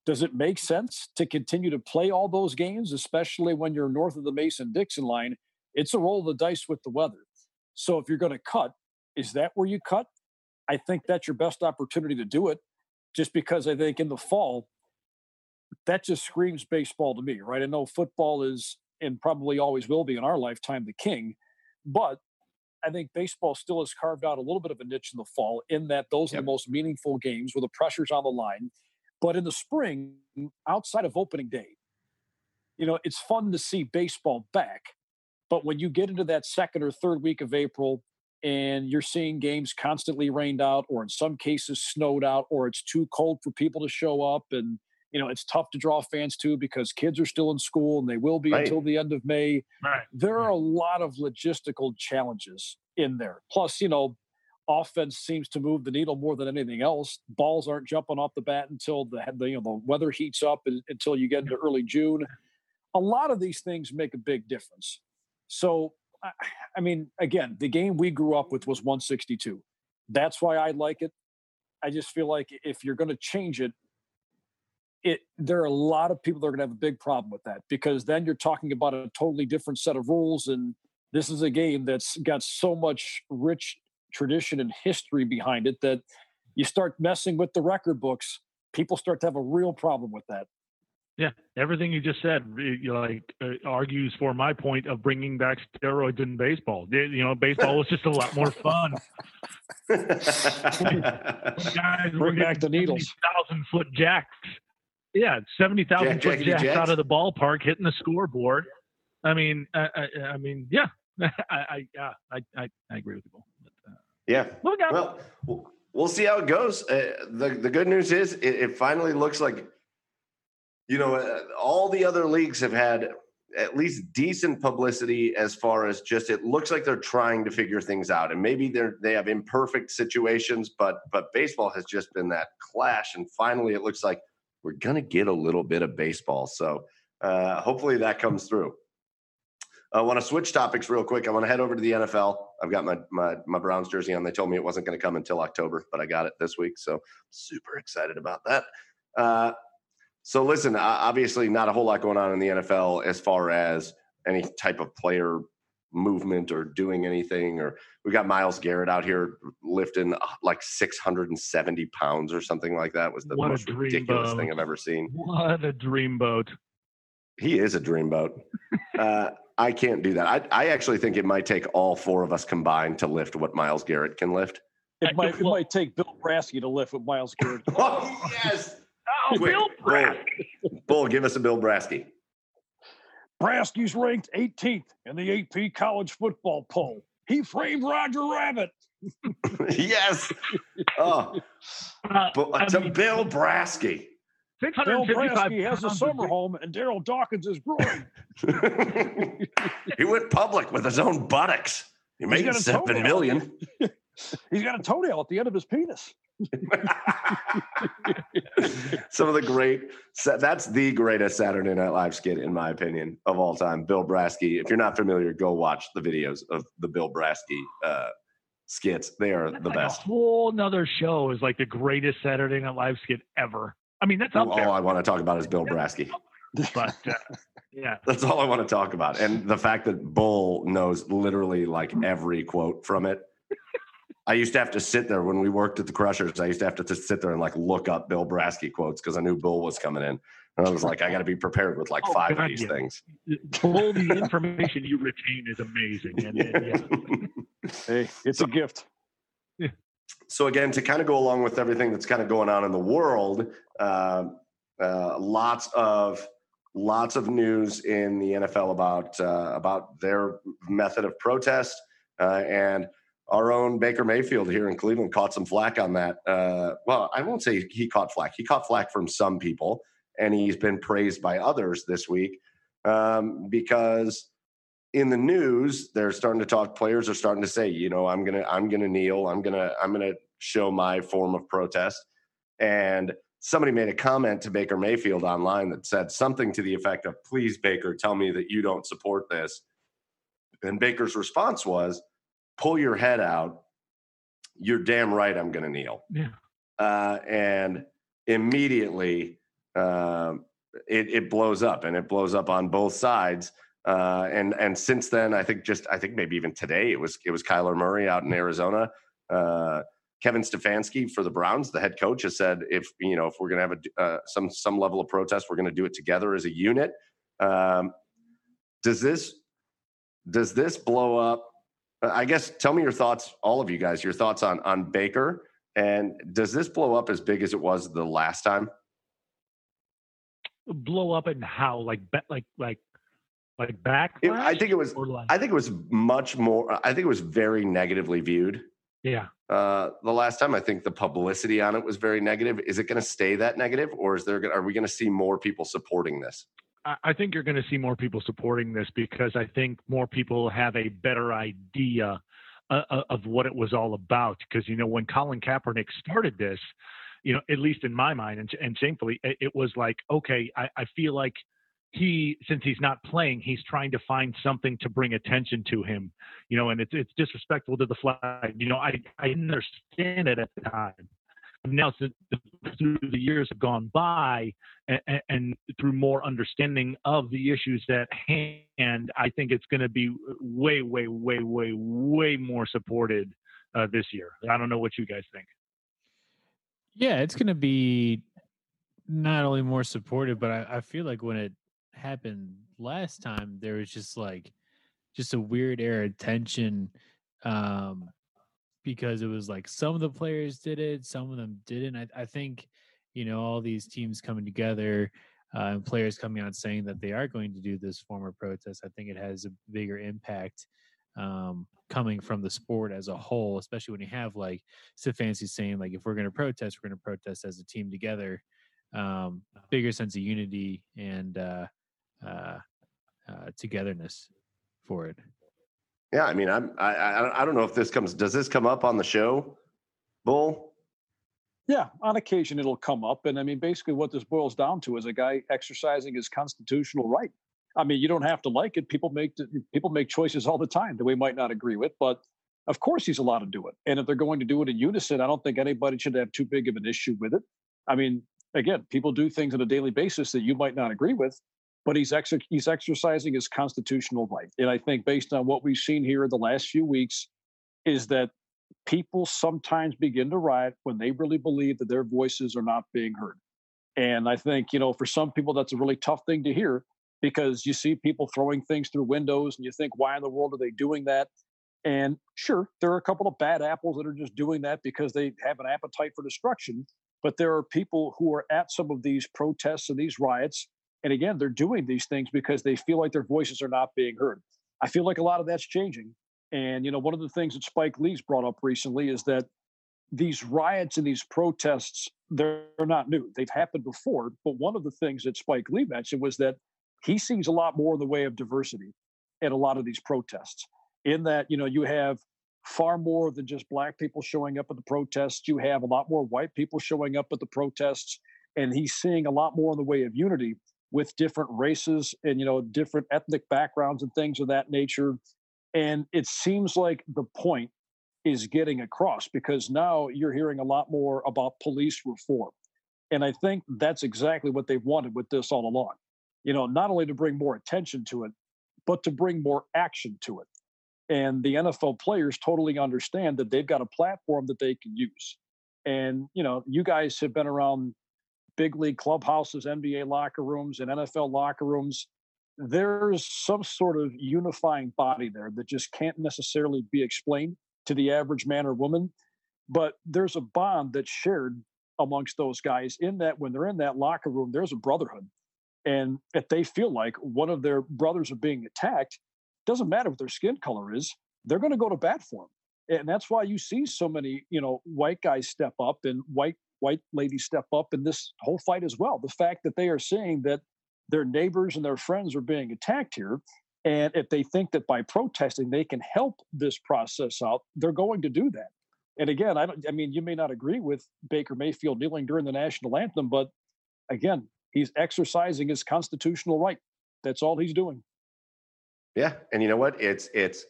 Does it make sense to continue to play all those games, especially when you're north of the Mason Dixon line it's a roll of the dice with the weather. So if you're going to cut, is that where you cut? I think that's your best opportunity to do it, just because I think in the fall, that just screams baseball to me, right? I know football is and probably always will be in our lifetime the king, but I think baseball still has carved out a little bit of a niche in the fall in that those yep. are the most meaningful games where the pressure's on the line. But in the spring, outside of opening day, you know, it's fun to see baseball back but when you get into that second or third week of April and you're seeing games constantly rained out or in some cases snowed out or it's too cold for people to show up and you know it's tough to draw fans too because kids are still in school and they will be right. until the end of May. Right. There are a lot of logistical challenges in there. Plus, you know, offense seems to move the needle more than anything else. Balls aren't jumping off the bat until the, the you know the weather heats up and, until you get into early June. A lot of these things make a big difference. So, I mean, again, the game we grew up with was 162. That's why I like it. I just feel like if you're going to change it, it there are a lot of people that are going to have a big problem with that because then you're talking about a totally different set of rules and this is a game that's got so much rich tradition and history behind it that you start messing with the record books people start to have a real problem with that yeah everything you just said you know, like uh, argues for my point of bringing back steroids in baseball you know baseball was just a lot more fun guys bring back the needles thousand foot jacks yeah, seventy thousand foot jacks out of the ballpark, hitting the scoreboard. I mean, I, I, I mean, yeah, I, I, yeah, I, I, I agree with you. But, uh, yeah. Well, we'll see how it goes. Uh, the the good news is it, it finally looks like, you know, uh, all the other leagues have had at least decent publicity as far as just it looks like they're trying to figure things out and maybe they're they have imperfect situations but but baseball has just been that clash and finally it looks like we're to get a little bit of baseball. So uh, hopefully that comes through. I want to switch topics real quick. I want to head over to the NFL. I've got my, my, my Browns jersey on. They told me it wasn't going to come until October, but I got it this week. So super excited about that. Uh, so listen, obviously not a whole lot going on in the NFL as far as any type of player movement or doing anything. Or we got Myles Garrett out here lifting uh, like 670 pounds or something like that. Was the what most ridiculous boat. thing I've ever seen. What a dreamboat! He is a dreamboat. uh, I can't do that. I, I actually think it might take all four of us combined to lift what Myles Garrett can lift. It might, it might take Bill Brasky to lift what Myles Garrett. oh yes. Oh, Quick, Bill Brasky. Bull, Bull, give us a Bill Brasky. Brasky's ranked 18th in the AP college football poll. He framed Roger Rabbit. yes. Oh, uh, but, to mean, Bill Brasky. Bill Brasky has a summer home, and Darryl Dawkins is growing. he went public with his own buttocks. He made seven million. He's got a toenail at the end of his penis. Some of the great, that's the greatest Saturday Night Live skit, in my opinion, of all time. Bill Brasky. If you're not familiar, go watch the videos of the Bill Brasky uh, skits. They are that's the like best. A whole another show is like the greatest Saturday Night Live skit ever. I mean, that's all, all I want to talk about is Bill Brasky. But uh, yeah, that's all I want to talk about. And the fact that Bull knows literally like every quote from it I used to have to sit there when we worked at the Crushers. I used to have to just sit there and like look up Bill Brasky quotes because I knew Bill was coming in. And I was like, I got to be prepared with like oh, five God, of these yeah. things. All the information you retain is amazing. And, yeah. hey, it's a gift. Yeah. So again, to kind of go along with everything that's kind of going on in the world, uh, uh, lots of lots of news in the NFL about uh, about their method of protest uh, and our own Baker Mayfield here in Cleveland caught some flack on that. Uh, well, I won't say he caught flack. He caught flack from some people, and he's been praised by others this week um, because in the news they're starting to talk. Players are starting to say, you know, I'm gonna, I'm gonna kneel. I'm gonna, I'm gonna show my form of protest. And somebody made a comment to Baker Mayfield online that said something to the effect of, "Please, Baker, tell me that you don't support this." And Baker's response was pull your head out. You're damn right. I'm going to kneel. Yeah. Uh, and immediately uh, it, it, blows up, and it blows up on both sides. Uh, and and since then, I think just I think maybe even today it was it was Kyler Murray out in Arizona. Uh, Kevin Stefanski for the Browns, the head coach, has said if you know if we're going to have a uh, some some level of protest, we're going to do it together as a unit. Um, does this does this blow up I guess tell me your thoughts, all of you guys, your thoughts on on Baker, and does this blow up as big as it was the last time? Blow up and how? Like like like like back? I think it was. Like, I think it was much more. I think it was very negatively viewed. Yeah. Uh, the last time, I think the publicity on it was very negative. Is it going to stay that negative, or is there? Are we going to see more people supporting this? I think you're going to see more people supporting this because I think more people have a better idea uh, uh of what it was all about. Because you know, when Colin Kaepernick started this, you know, at least in my mind, and, and shamefully, it, was like, okay, I, I feel like he since he's not playing he's trying to find something to bring attention to him you know and it's it's disrespectful to the flag you know i i didn't understand it at the time now since through the years have gone by and, and through more understanding of the issues at hand i think it's going to be way way way way way more supported uh, this year. I don't know what you guys think. Yeah it's going to be not only more supportive, but I, I, feel like when it happened last time, there was just like just a weird air of tension um, because it was like some of the players did it, some of them didn't. I, I think you know all these teams coming together uh, and players coming out saying that they are going to do this form of protest. I think it has a bigger impact um, coming from the sport as a whole, especially when you have like Stefanski saying like if we're going to protest, we're going to protest as a team together. Um, bigger sense of unity and uh, uh, uh, togetherness for it. Yeah, I mean, I'm I I don't know if this comes. Does this come up on the show, Bull? Yeah, on occasion it'll come up, and I mean, basically, what this boils down to is a guy exercising his constitutional right. I mean, you don't have to like it. People make people make choices all the time that we might not agree with, but of course he's allowed to do it. And if they're going to do it in unison, I don't think anybody should have too big of an issue with it. I mean, again, people do things on a daily basis that you might not agree with, but he's ex- he's exercising his constitutional right. And I think based on what we've seen here in the last few weeks, is that people sometimes begin to riot when they really believe that their voices are not being heard. And I think you know, for some people, that's a really tough thing to hear because you see people throwing things through windows, and you think, why in the world are they doing that? And sure, there are a couple of bad apples that are just doing that because they have an appetite for destruction. But there are people who are at some of these protests and these riots and again, they're doing these things because they feel like their voices are not being heard. I feel like a lot of that's changing. And, you know, one of the things that Spike Lee's brought up recently is that these riots and these protests, they're not new. They've happened before. But one of the things that Spike Lee mentioned was that he sees a lot more in the way of diversity at a lot of these protests. In that, you know, you have far more than just black people showing up at the protests. You have a lot more white people showing up at the protests. And he's seeing a lot more in the way of unity with different races and you know different ethnic backgrounds and things of that nature and it seems like the point is getting across because now you're hearing a lot more about police reform and i think that's exactly what they've wanted with this all along you know not only to bring more attention to it but to bring more action to it and the nfl players totally understand that they've got a platform that they can use and you know you guys have been around big league clubhouses, NBA locker rooms, and NFL locker rooms, there's some sort of unifying body there that just can't necessarily be explained to the average man or woman. But there's a bond that's shared amongst those guys in that when they're in that locker room, there's a brotherhood. And if they feel like one of their brothers are being attacked, doesn't matter what their skin color is, they're going to go to bat for them. And that's why you see so many, you know, white guys step up and white white ladies step up in this whole fight as well. The fact that they are seeing that their neighbors and their friends are being attacked here. And if they think that by protesting they can help this process out, they're going to do that. And again, I don't I mean, you may not agree with Baker Mayfield kneeling during the national anthem, but again, he's exercising his constitutional right. That's all he's doing. Yeah. And you know what? It's it's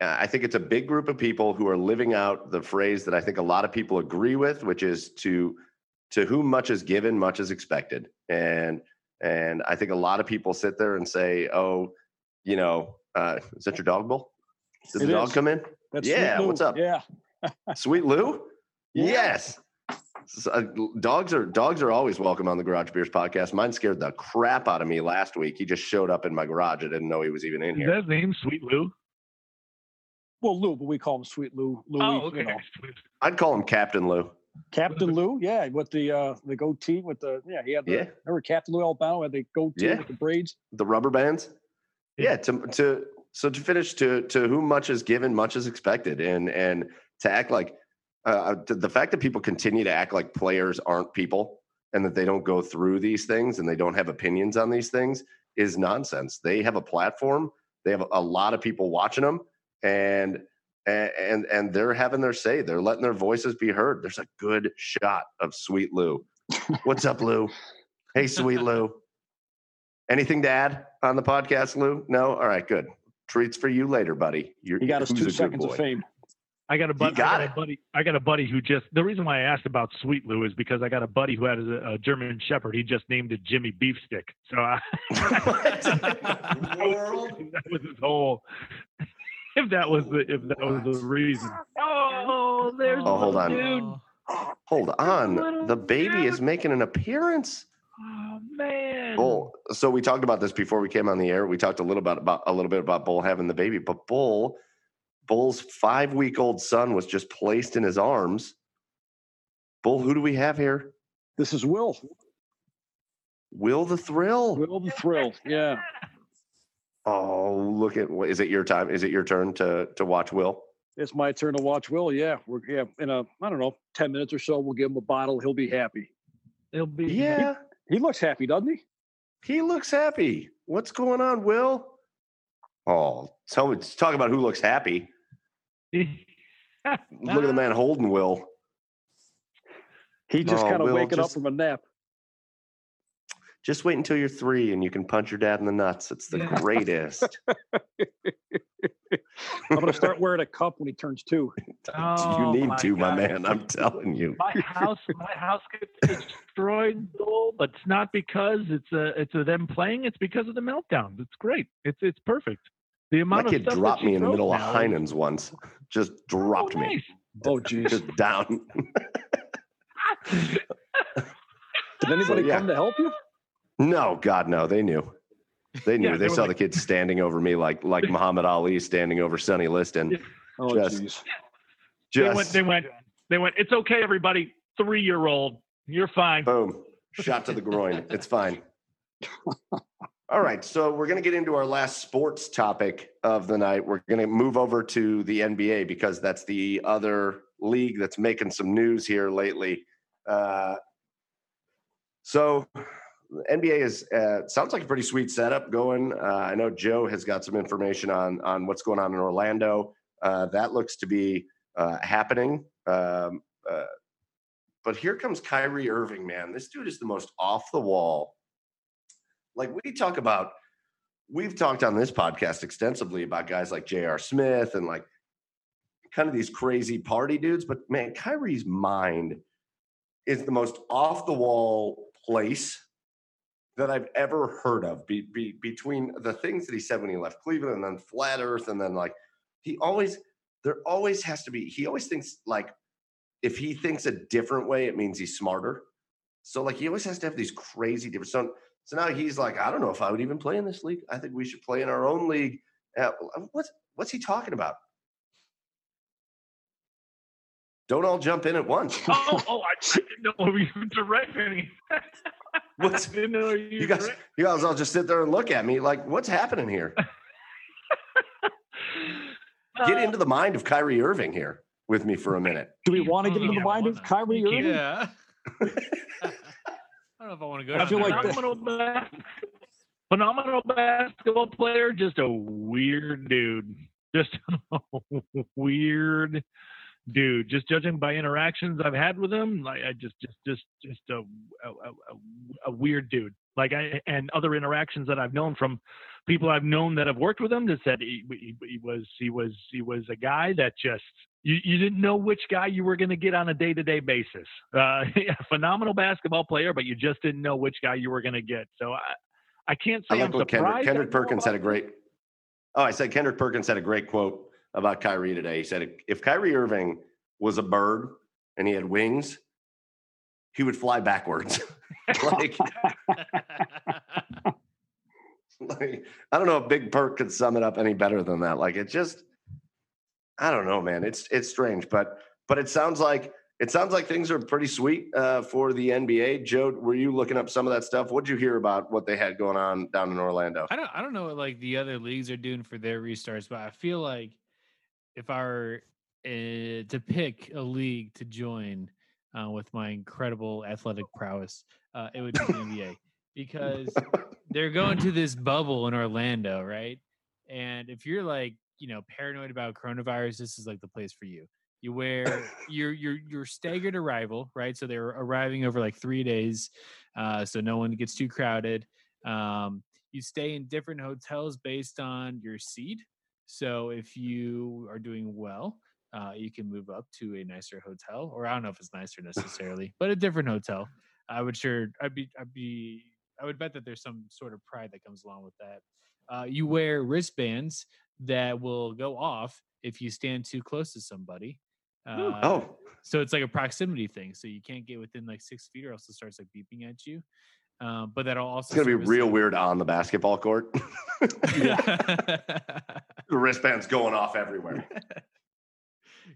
I think it's a big group of people who are living out the phrase that I think a lot of people agree with, which is to to whom much is given, much is expected. And and I think a lot of people sit there and say, "Oh, you know, uh, is that your dog, Bull? Did it the dog come in? That's yeah. What's up? Yeah. Sweet Lou. Yeah. Yes. So, uh, dogs are dogs are always welcome on the Garage Beers podcast. Mine scared the crap out of me last week. He just showed up in my garage. I didn't know he was even in here. Is that name Sweet Lou? Well, Lou, but we call him Sweet Lou. Louis, oh, okay. You know. I'd call him Captain Lou. Captain Lou, yeah, with the uh the goatee, with the yeah, he had the yeah. remember Captain Lou Albano had the goatee yeah. with the braids, the rubber bands. Yeah, to to so to finish to to whom much is given, much is expected, and and to act like uh, the fact that people continue to act like players aren't people and that they don't go through these things and they don't have opinions on these things is nonsense. They have a platform. They have a lot of people watching them and and, and and they're having their say. They're letting their voices be heard. There's a good shot of Sweet Lou. What's up, Lou? Hey, Sweet Lou. Anything to add on the podcast, Lou? No. All right, good. Treats for you later, buddy. You're, He got us two seconds of fame. I got a buddy. got I it. got a buddy. I got a buddy who just. The reason why I asked about Sweet Lou is because I got a buddy who had a, a German Shepherd. He just named it Jimmy Beefstick. So I, What in world? that was his whole. If that was the if that was the reason. Oh, there's Oh, hold on. dude. Hold on. The baby is making an appearance. Oh man. Bull. So we talked about this before we came on the air. We talked a little about, about a little bit about Bull having the baby, but Bull, Bull's five week old son was just placed in his arms. Bull, who do we have here? This is Will. Will the Thrill. Will the Thrill. Yeah. Oh, look at what is it your time? Is it your turn to to watch Will? It's my turn to watch Will. Yeah. We're yeah, in a I don't know, 10 minutes or so, we'll give him a bottle. He'll be happy. He'll be Yeah, He looks happy, doesn't he? he looks happy. What's going on, Will? Oh, tell me, talk about who looks happy. Look at the man holding Will. He just Oh, kind of Will, waking up from a nap. Just wait until you're three and you can punch your dad in the nuts. It's the Yeah. greatest. I'm gonna start wearing a cup when he turns two. Oh, you need my to, my man. I'm telling you. my house my house gets destroyed Bull, but it's not because it's a it's a them playing it's because of the meltdowns it's great it's it's perfect the My amount of kid stuff that dropped she me in the middle of now is- Heinen's once. Just oh, dropped Oh, me. Oh geez. Just down. Did anybody yeah. come to help you? No, God, no. They knew. They knew. Yeah, they they saw like- the kids standing over me like like Muhammad Ali standing over Sonny Liston. Oh Just- geez. they went Just they went they went it's okay everybody three year old you're fine boom. Shot to the groin. It's fine. All right, so we're going to get into our last sports topic of the night. We're going to move over to the NBA because that's the other league that's making some news here lately. Uh, so, NBA is uh, sounds like a pretty sweet setup going. Uh, I know Joe has got some information on on what's going on in Orlando. Uh, that looks to be uh, happening. Um, uh, but here comes Kyrie Irving, man. This dude is the most off the wall. Like we talk about, we've talked on this podcast extensively about guys like J.R. Smith and like kind of these crazy party dudes. But man, Kyrie's mind is the most off the wall place that I've ever heard of. Be, be, between the things that he said when he left Cleveland and then flat Earth, and then like he always, there always has to be. He always thinks like if he thinks a different way, it means he's smarter. So like he always has to have these crazy different. So, so now he's like, I don't know if I would even play in this league. I think we should play in our own league. Uh, what's what's he talking about? Don't all jump in at once. oh oh I, I didn't know you were directing What's I didn't know you, you guys? direct- You guys all just sit there and look at me like, what's happening here? Get Uh, into the mind of Kyrie Irving here with me for a minute. Do we want to get into the mind of not? Kyrie Irving? Yeah. I don't know if I want to go. I feel that like phenomenal, bas- phenomenal basketball player, just a weird dude. Just a weird dude. Just judging by interactions I've had with him, like I just, just, just, just a, a, a, weird dude. Like I and other interactions that I've known from people I've known that have worked with him that said he, he, he was he was he was a guy that just you, you didn't know which guy you were going to get on a day to day basis. Uh, phenomenal basketball player, but you just didn't know which guy you were going to get. So I I can't I say like I'm what surprised. Kendrick, Kendrick Perkins had a great. Oh, I said Kendrick Perkins had a great quote about Kyrie today. He said, "If Kyrie Irving was a bird and he had wings, he would fly backwards." like, like, I don't know if Big Perk could sum it up any better than that. Like, it just, I don't know, man. It's it's strange, but but it sounds like it sounds like things are pretty sweet uh, for the NBA. Joe, were you looking up some of that stuff? What'd you hear about what they had going on down in Orlando? I don't I don't know what like the other leagues are doing for their restarts, but I feel like if I were uh, to pick a league to join uh, with my incredible athletic prowess, uh, it would be the NBA because they're going to this bubble in Orlando, right? And if you're like you know paranoid about coronavirus, this is like the place for you. You wear your your your staggered arrival, right? So they're arriving over like three days, uh, so no one gets too crowded. Um, you stay in different hotels based on your seed. So if you are doing well, uh, you can move up to a nicer hotel, or I don't know if it's nicer necessarily, but a different hotel. I would sure, I'd be, I'd be, I would bet that there's some sort of pride that comes along with that. Uh, you wear wristbands that will go off if you stand too close to somebody. Uh, oh, so it's like a proximity thing. So you can't get within like six feet, or else it starts like beeping at you. Um, but that'll also it's gonna be real like- weird on the basketball court. the wristbands going off everywhere.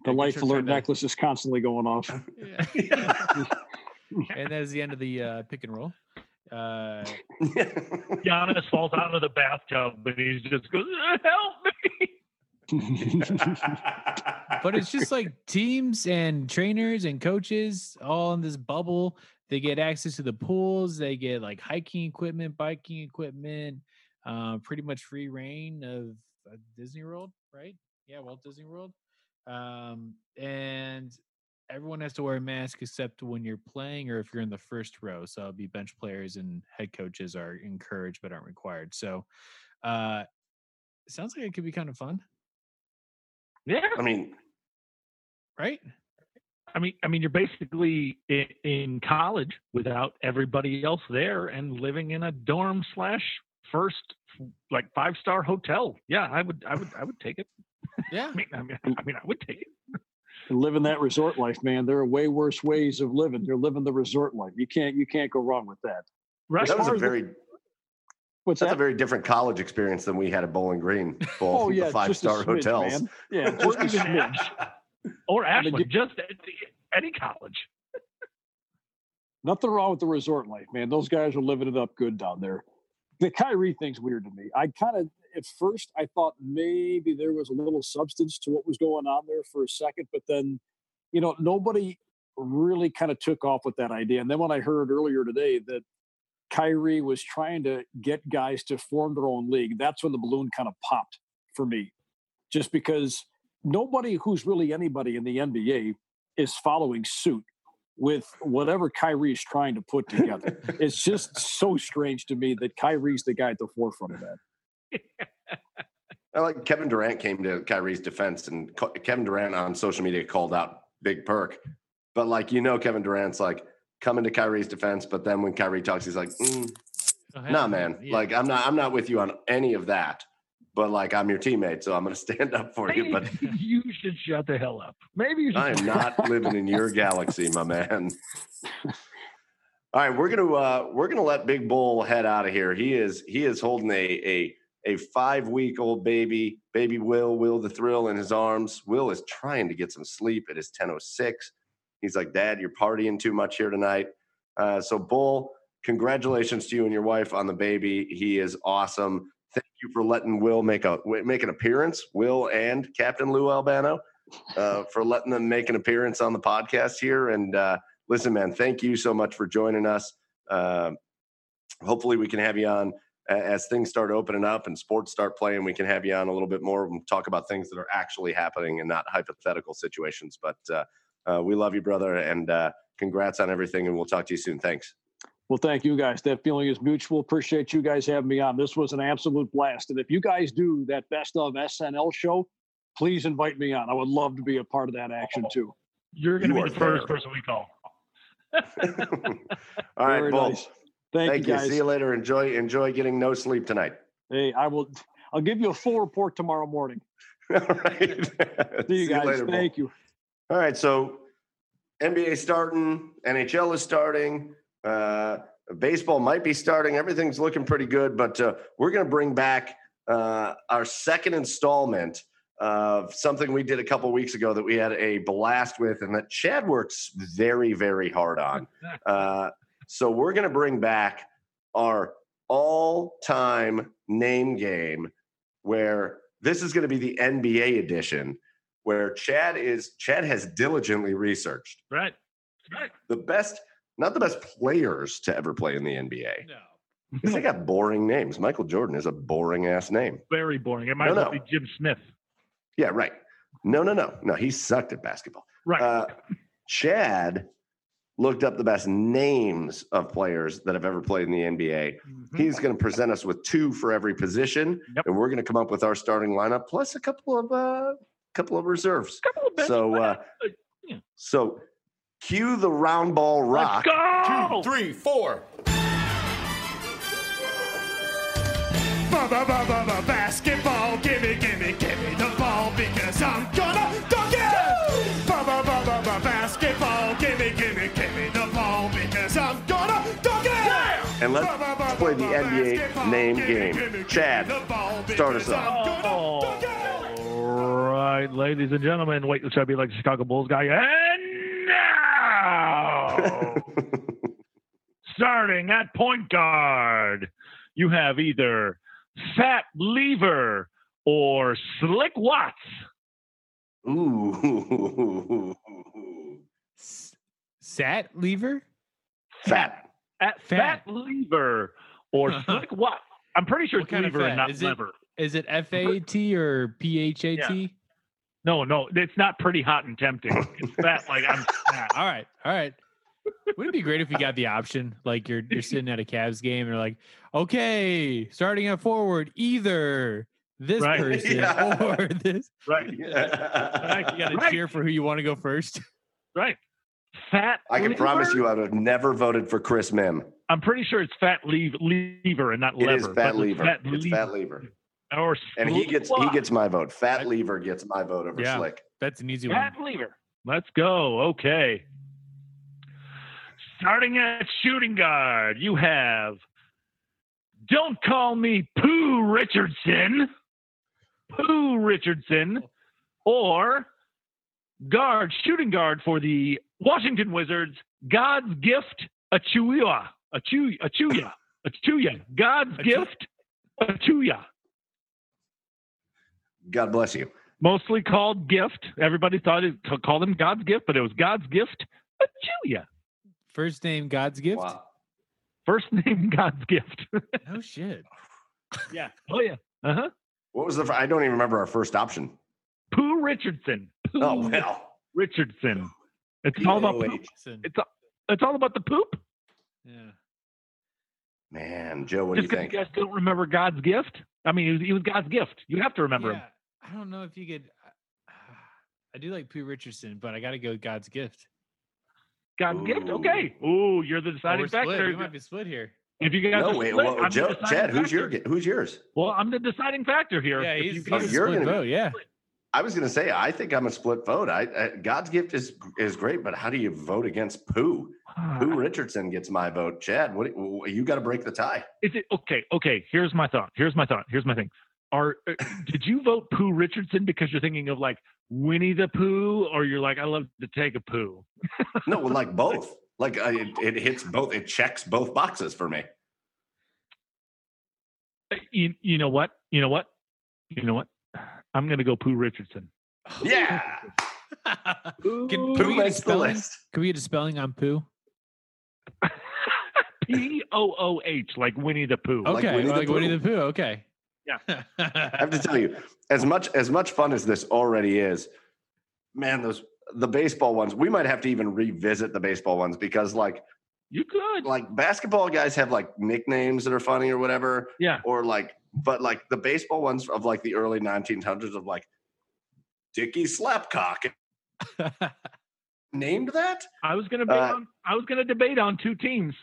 The Yeah, life alert necklace is constantly going off. Yeah. and that is the end of the uh, pick and roll. Uh, Giannis falls out of the bathtub and he just goes, "Help me!" but it's just like teams and trainers and coaches all in this bubble. They get access to the pools. They get like hiking equipment, biking equipment, uh, pretty much free reign of uh, Disney World, right? Yeah, Walt Disney World. Um, and everyone has to wear a mask except when you're playing or if you're in the first row. So it'll be bench players and head coaches are encouraged but aren't required. So uh, it sounds like it could be kind of fun, Yeah, I mean, right? I mean, I mean, you're basically in, in college without everybody else there and living in a dorm slash first like five star hotel. Yeah, I would, I would, I would take it. Yeah. I mean, I mean, mm. I mean, I would take it. And living that resort life, man. There are way worse ways of living. You're living the resort life. You can't you can't go wrong with that. Right. that was a far as the- very What's that's a very different college experience than we had at Bowling Green. Both oh yeah, the five just a star smidge, hotels. man. Yeah, just a even smidge. Or I mean, Ashland, just any college. Nothing wrong with the resort life, man. Those guys are living it up good down there. The Kyrie thing's weird to me. I kind of, at first, I thought maybe there was a little substance to what was going on there for a second, but then, you know, nobody really kind of took off with that idea. And then when I heard earlier today that Kyrie was trying to get guys to form their own league, that's when the balloon kind of popped for me. Just because nobody who's really anybody in the NBA is following suit with whatever Kyrie's trying to put together. it's just so strange to me that Kyrie's the guy at the forefront of that. I like Kevin Durant came to Kyrie's defense, and Kevin Durant on social media called out Big Perk. But like you know, Kevin Durant's like coming to Kyrie's defense, but then when Kyrie talks, he's like, mm, "Nah, man, yeah. like I'm not, I'm not with you on any of that." But like I'm your teammate, so I'm going to stand up for you. But you should shut the hell up. Maybe you should. I am not living in your galaxy, my man. All right, we're gonna uh, we're gonna let Big Bull head out of here. He is he is holding a a a five week old baby, baby Will, Will the Thrill in his arms. Will is trying to get some sleep. It is ten oh six. He's like, Dad, you're partying too much here tonight. Uh, so Bull, congratulations to you and your wife on the baby. He is awesome. You for letting Will make a make an appearance. Will and Captain Lou Albano uh, for letting them make an appearance on the podcast here. And uh, listen, man, thank you so much for joining us. Uh, hopefully, we can have you on as things start opening up and sports start playing. We can have you on a little bit more and talk about things that are actually happening and not hypothetical situations. But uh, uh, we love you, brother, and uh, congrats on everything. And we'll talk to you soon. Thanks. Well, thank you guys. That feeling is mutual. Appreciate you guys having me on. This was an absolute blast. And if you guys do that best of SNL show, please invite me on. I would love to be a part of that action too. You're going to You be are the first there. person we call. All right, Very Bull. nice. Thank, Thank, you you. guys. See you later. Enjoy enjoy getting no sleep tonight. Hey, I will. I'll give you a full report tomorrow morning. All right. See you guys. later, Bull. Thank you. All right, so NBA starting, NHL is starting, uh, baseball might be starting. Everything's looking pretty good, but uh, we're going to bring back uh, our second installment of something we did a couple weeks ago that we had a blast with, and that Chad works very, very hard on. Uh, so we're going to bring back our all-time name game, where this is going to be the NBA edition where Chad is Chad has diligently researched Right. Right. the best, not the best players to ever play in the NBA. No. Because they got boring names. Michael Jordan is a boring ass name. Very boring. It might No, no. be Jim Smith. Yeah, right. No, no, no, no. He sucked at basketball. Right. Uh, Chad looked up the best names of players that have ever played in the NBA. Mhm. He's going to present us with two for every position, Yep. and we're going to come up with our starting lineup plus a couple of uh, couple of reserves. Couple of So, uh, yeah. so cue the round ball rock. Let's go. three, four. Basketball, gimme, gimme, gimme the ball because I'm gonna dunk it! Basketball, gimme, gimme, gimme the ball because I'm gonna dunk it! And let's play the NBA name game. Chad, start us off. All right, ladies and gentlemen, wait, should I be like the Chicago Bulls guy? And now, starting at point guard, you have either Fat Lever or Slick Watts. Ooh, S- Sat lever? fat. At Fat. Fat Lever or Slick Watts. I'm pretty sure What it's kind of Lever and not Is it- Lever. Is it F A T or P H A T? No, no, it's not pretty hot and tempting. It's fat like I'm fat. All right, all right. Wouldn't it be great if you got the option? Like you're you're sitting at a Cavs game and you're like, okay, starting at forward, either this Right. person Yeah. or this. Right, Yeah. You gotta Right. cheer for who you want to go first. right. Fat. I can promise you, I would have never voted for Chris Mihm. I'm pretty sure it's fat leave, lever and not It lever. is but fat it's lever. Fat It's lever. fat lever, Or and he gets he gets my vote. Fat lever gets my vote over Yeah. Slick. That's an easy one. fat lever. Let's go. Okay. Starting at shooting guard, you have. Don't call me Pooh Richardson. Pooh Richardson, or guard shooting guard for the Washington Wizards. God's gift, Achiuwa, Achiuwa, Achiuwa, Achiuwa. God's Achu- gift, Achiuwa. God bless you. mostly called gift. Everybody thought it c- called him God's gift, but it was God's gift. Julia. First name God's gift. Wow. First name God's gift. No shit. yeah. Oh yeah. Uh huh. What was the? I don't even remember our first option. Pooh Richardson. Pooh Oh well. Richardson. It's all about poop. It's all, it's all about the poop. yeah. Man, Joe, what do you think? you guys don't remember God's gift. I mean, he was, he was God's gift. You have to remember him. Yeah, I don't know if you could. I do like Pooh Richardson, but I got to go with God's gift. God's gift. Okay. Ooh, you're the deciding we're split. factor. We might be split here. If you guys No, wait. split, Well, Joe, deciding Chad, who's your who's yours? Well, I'm the deciding factor here. Yeah, If he's, you he's guys- a you're split gonna- vote. Yeah. I was going to say I think I'm a split vote. I, I God's gift is is great, but how do you vote against Pooh? Ah. Pooh Richardson gets my vote. Chad, what you got to break the tie? Is it okay? Okay, here's my thought. Here's my thought. Here's my thing. Are uh, did you vote Pooh Richardson because you're thinking of like Winnie the Pooh, or you're like I love to take a poo? No, well, like both. Like uh, it, it hits both. It checks both boxes for me. Uh, You, you know what? You know what? You know what? I'm gonna go Pooh Richardson. Yeah, can, can we get a spelling? Can we get a spelling on Pooh? P O O H, like Winnie the Pooh. Like Okay, Winnie the like Winnie Pooh. the Pooh. Okay. Yeah. I have to tell you, as much as much fun as this already is, man, those the baseball ones. We might have to even revisit the baseball ones because, like, You could. like basketball guys have like nicknames that are funny or whatever, Yeah. or like, but like the baseball ones of like the early 1900s of like Dickie Slapcock named that. I was gonna. Debate Uh, on, I was gonna debate on two teams.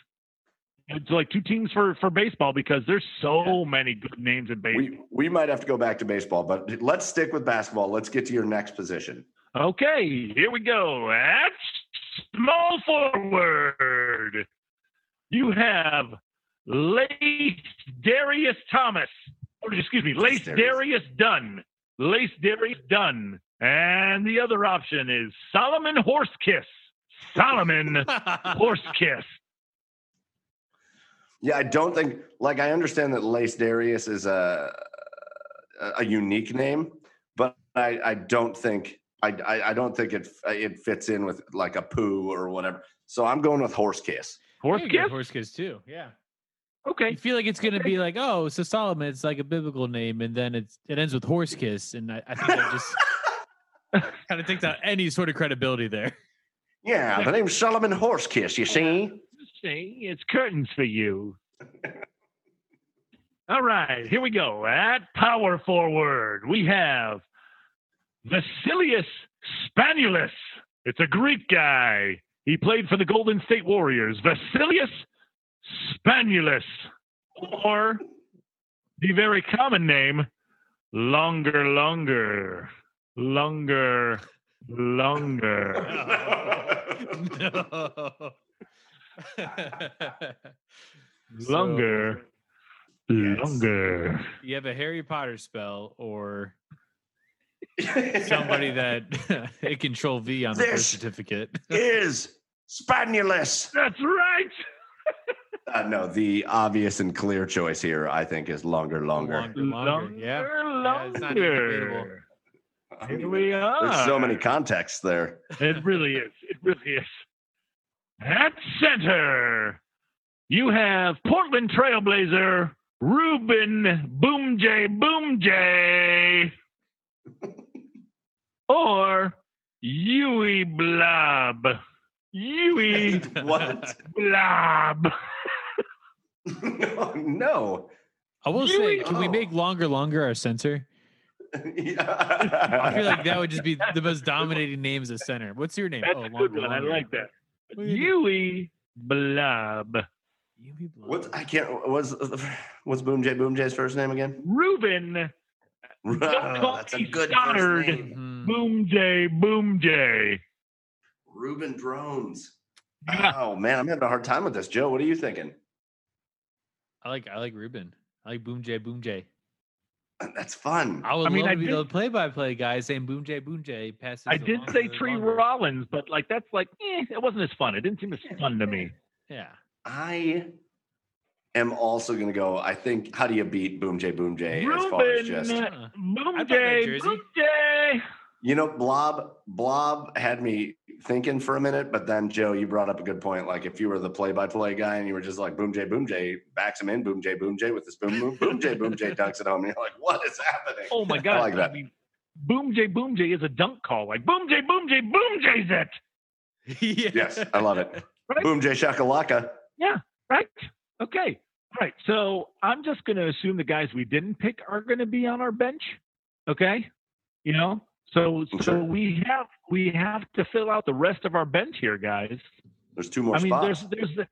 It's like two teams for for baseball because there's so many good names in baseball. We we might have to go back to baseball, but let's stick with basketball. Let's get to your next position. Okay, here we go. At small forward, you have Lace Darius Thomas. Or excuse me, Lace Darius. Darius Dunn. Lace Darius Dunn. And the other option is Solomon Horsekiss. Solomon Horsekiss. Yeah, I don't think like I understand that Lace Darius is a a- a unique name, but I I don't think I I, I don't think it it fits in with like a poo or whatever. So I'm going with horse kiss. Horse kiss, Horse kiss too. Yeah. Okay. You feel like it's gonna be like, oh, so Solomon, it's like a biblical name, and then it's it ends with horse kiss, and I, I think that just kind of takes out any sort of credibility there. Yeah, the name's Solomon Horse Kiss. you see? See, it's curtains for you. All right, here we go. At power forward, we have Vasilius Spanulus. It's a Greek guy. He played for the Golden State Warriors. Vasilius Spanulus. Or the very common name, Longer Longer. Longer Longer. no. So, Longer. Yes. Longer. you have a Harry Potter spell or somebody that hit Control V on the birth certificate. is Spanoulis. That's right. Uh, no, the obvious and clear choice here, I think, is longer, longer. Longer, longer. Yeah. Yeah, it's not even longer. Here we are. There's so many contexts there. It really is. It really is. At center, you have Portland Trailblazer Ruben Boom J Boom J, or Yui Blob. Yui what? Blob. no, no. I will say, Really? can we Oh. make longer, longer our censor? I feel like that would just be the most dominating name as a center. What's your name? That's oh, a good longer, one. I like that. What do you do? Yui Blob. Yui Blob. What's I can't. What's what's Boumtje Boumtje's first name again? Ruben call that's a good Stoddard. first name. Mhm. Boumtje Boumtje. Ruben Drones. Yeah. Oh man, I'm having a hard time with this. Joe, what are you thinking? I like I like Ruben. I like Boumtje Boumtje. That's fun. I would I mean, love I to be did- the play-by-play guy saying Boumtje Boumtje passes. I did say Tree longer. Rollins, but like that's like eh, it wasn't as fun. It didn't seem as fun to me. Yeah. I am also gonna go. I think. How do you beat Boumtje Boumtje as far as just Huh. Boom I'd buy that J. Boom J. you know Blob Blob had me thinking for a minute, but then Joe, you brought up a good point. Like if you were the play-by-play guy and you were just like Boumtje Boumtje backs him in, Boumtje Boumtje with this boom boom Boumtje Boumtje dunks it home, and you're like, what is happening? Oh my god! like that. mean, Boumtje Boumtje is a dunk call. Like Boom J Boom J Boom J's it. yeah. Yes, I love it. Right? Boom J Shakalaka. Yeah. Right? Okay. All right. So I'm just going to assume the guys we didn't pick are going to be on our bench. Okay. You know. So so we have we have to fill out the rest of our bench here, guys. There's two more I mean, spots. there's there's the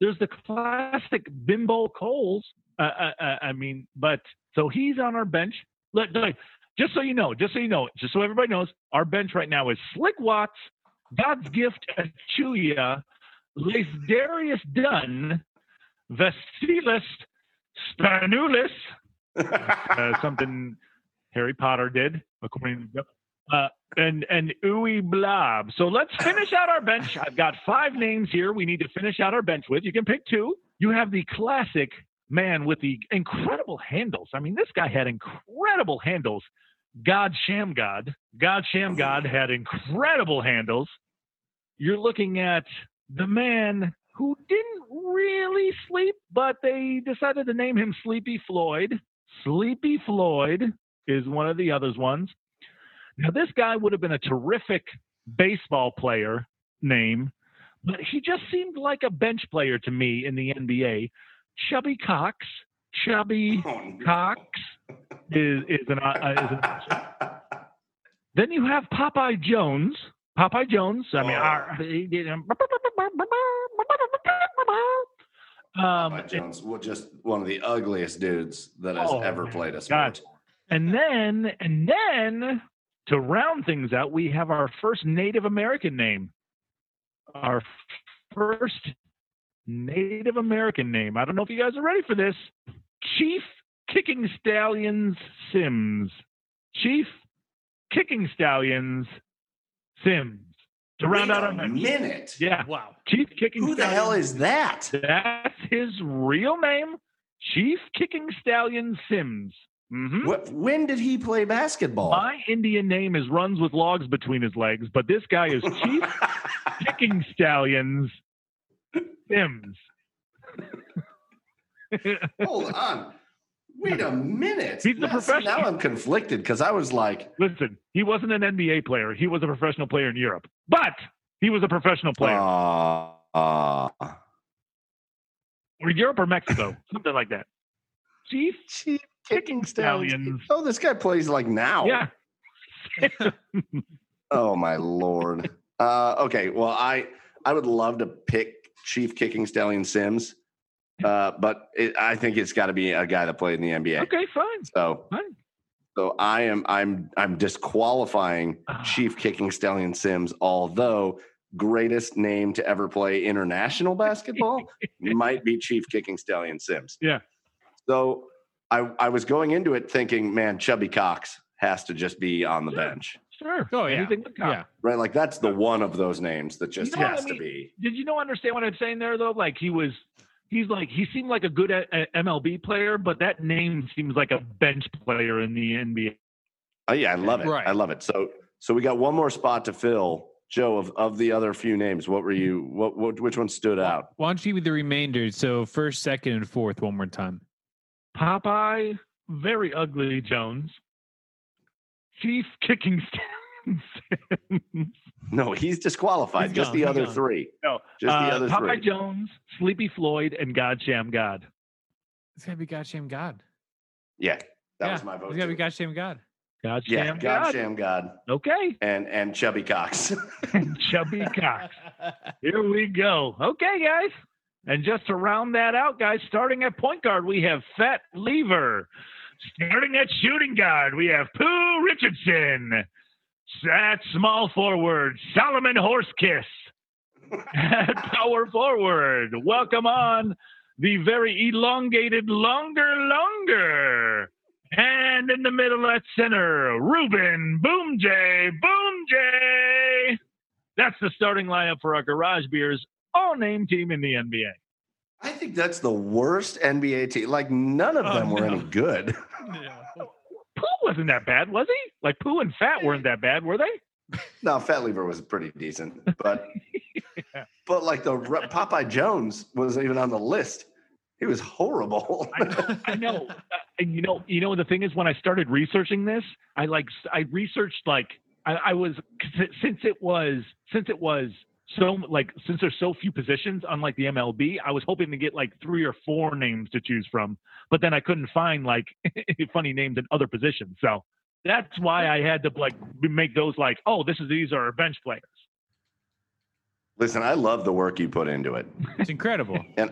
there's the classic Bimbo Coles. Uh, uh, uh, I mean, but so he's on our bench. Let like, just so you know, just so you know, just so everybody knows, our bench right now is Slick Watts, God's Gift Achiuwa, Darius Dunn, Vasilis Spanoulis, uh, something Harry Potter did, according to uh, and and Uwe Blob. So let's finish out our bench. I've got five names here. We need to finish out our bench with. You can pick two. You have the classic man with the incredible handles. I mean, this guy had incredible handles. God Shammgod. God Shammgod had incredible handles. You're looking at the man who didn't really sleep, but they decided to name him Sleepy Floyd. Sleepy Floyd is one of the others ones. Now, this guy would have been a terrific baseball player name, but he just seemed like a bench player to me in the NBA. Chubby Cox. Chubby Oh, no. Cox is, is an, uh, is an then you have Popeye Jones. Popeye Jones. I mean, Oh. our, he did- um, Popeye Jones, well, just one of the ugliest dudes that has Oh, ever played a God. And then and then to round things out, we have our first Native American name. Our first Native American name. I don't know if you guys are ready for this. Chief Kicking Stallions Sims. Chief Kicking Stallions Sims. To round Wait out a our minute. Yeah. Wow. Chief Kicking Who the hell is that? That's his real name. Chief Kicking Stallion Sims. Hmm What, when did he play basketball? My Indian name is runs with logs between his legs, but this guy is Chief Kicking Stallions Sims. Hold on. Wait a minute. He's the Now- professional. Now I'm conflicted because I was like, Listen, he wasn't an NBA player. He was a professional player in Europe, but he was a professional player. uh, uh, or Europe or Mexico, something like that. Chief? Chief kicking stallions. Stallions. Oh, this guy plays like now. Yeah. Oh my lord. Uh, okay, well, I I would love to pick Chief Kickingstallionsims, uh, but it, I think it's got to be a guy that played in the NBA. Okay, fine. So, Fine. so I am I'm I'm disqualifying Ah. Chief Kickingstallionsims, although greatest name to ever play international basketball might be Chief Kickingstallionsims. Yeah. So I I was going into it thinking, man, Chubby Cox has to just be on the Yeah. bench. Sure. Oh yeah, Anything with Cox. yeah. Right, like that's the one of those names that just You know has I to be. Did you know understand what I'm saying there though? Like he was, he's like he seemed like a good uh, uh, MLB player, but that name seems like a bench player in the NBA. Oh yeah, I love it. Right. I love it. So so we got one more spot to fill. Joe, of, of the other few names, what were you? What, what which one stood out? Why don't you give me the remainder? So first, second, and fourth one more time. Popeye, very ugly Jones, Chief Kicking Stallions. No, he's disqualified. He's just gone, the other gone. three. No, Just the uh, other Popeye three. Jones, Sleepy Floyd, and God Shammgod. It's gotta be Goddamn God. Yeah, that yeah, was my vote. It's gotta be too. Goddamn God. Godsham yeah, God. God Shammgod Okay, and and Chubby Cox. and Chubby Cox. Here we go. Okay, guys. And just to round that out, guys, starting at point guard, we have Fat Lever. Starting at shooting guard, we have Pooh Richardson. At small forward, Solomon Horsekiss. At power forward, welcome on the very elongated, longer, longer. And in the middle at center, Ruben Boom J. Boom J. That's the starting lineup for our Garage Beers all name team in the NBA. I think that's the worst NBA team. Like none of Oh, them were no. any good. Pooh wasn't that bad, was he? Like Pooh and Fat weren't that bad, were they? no, Fat Lever was pretty decent, but but like the Popeye Jones wasn't even on the list. He was horrible. I know. I know. Uh, and you know, you know, the thing is, when I started researching this, I like I researched like I, I was since it was since it was so like since there's so few positions, unlike the MLB, I was hoping to get like three or four names to choose from, but then I couldn't find like funny names in other positions. So that's why I had to like make those like, oh, this is these are bench players. Listen, I love the work you put into it, It's incredible. and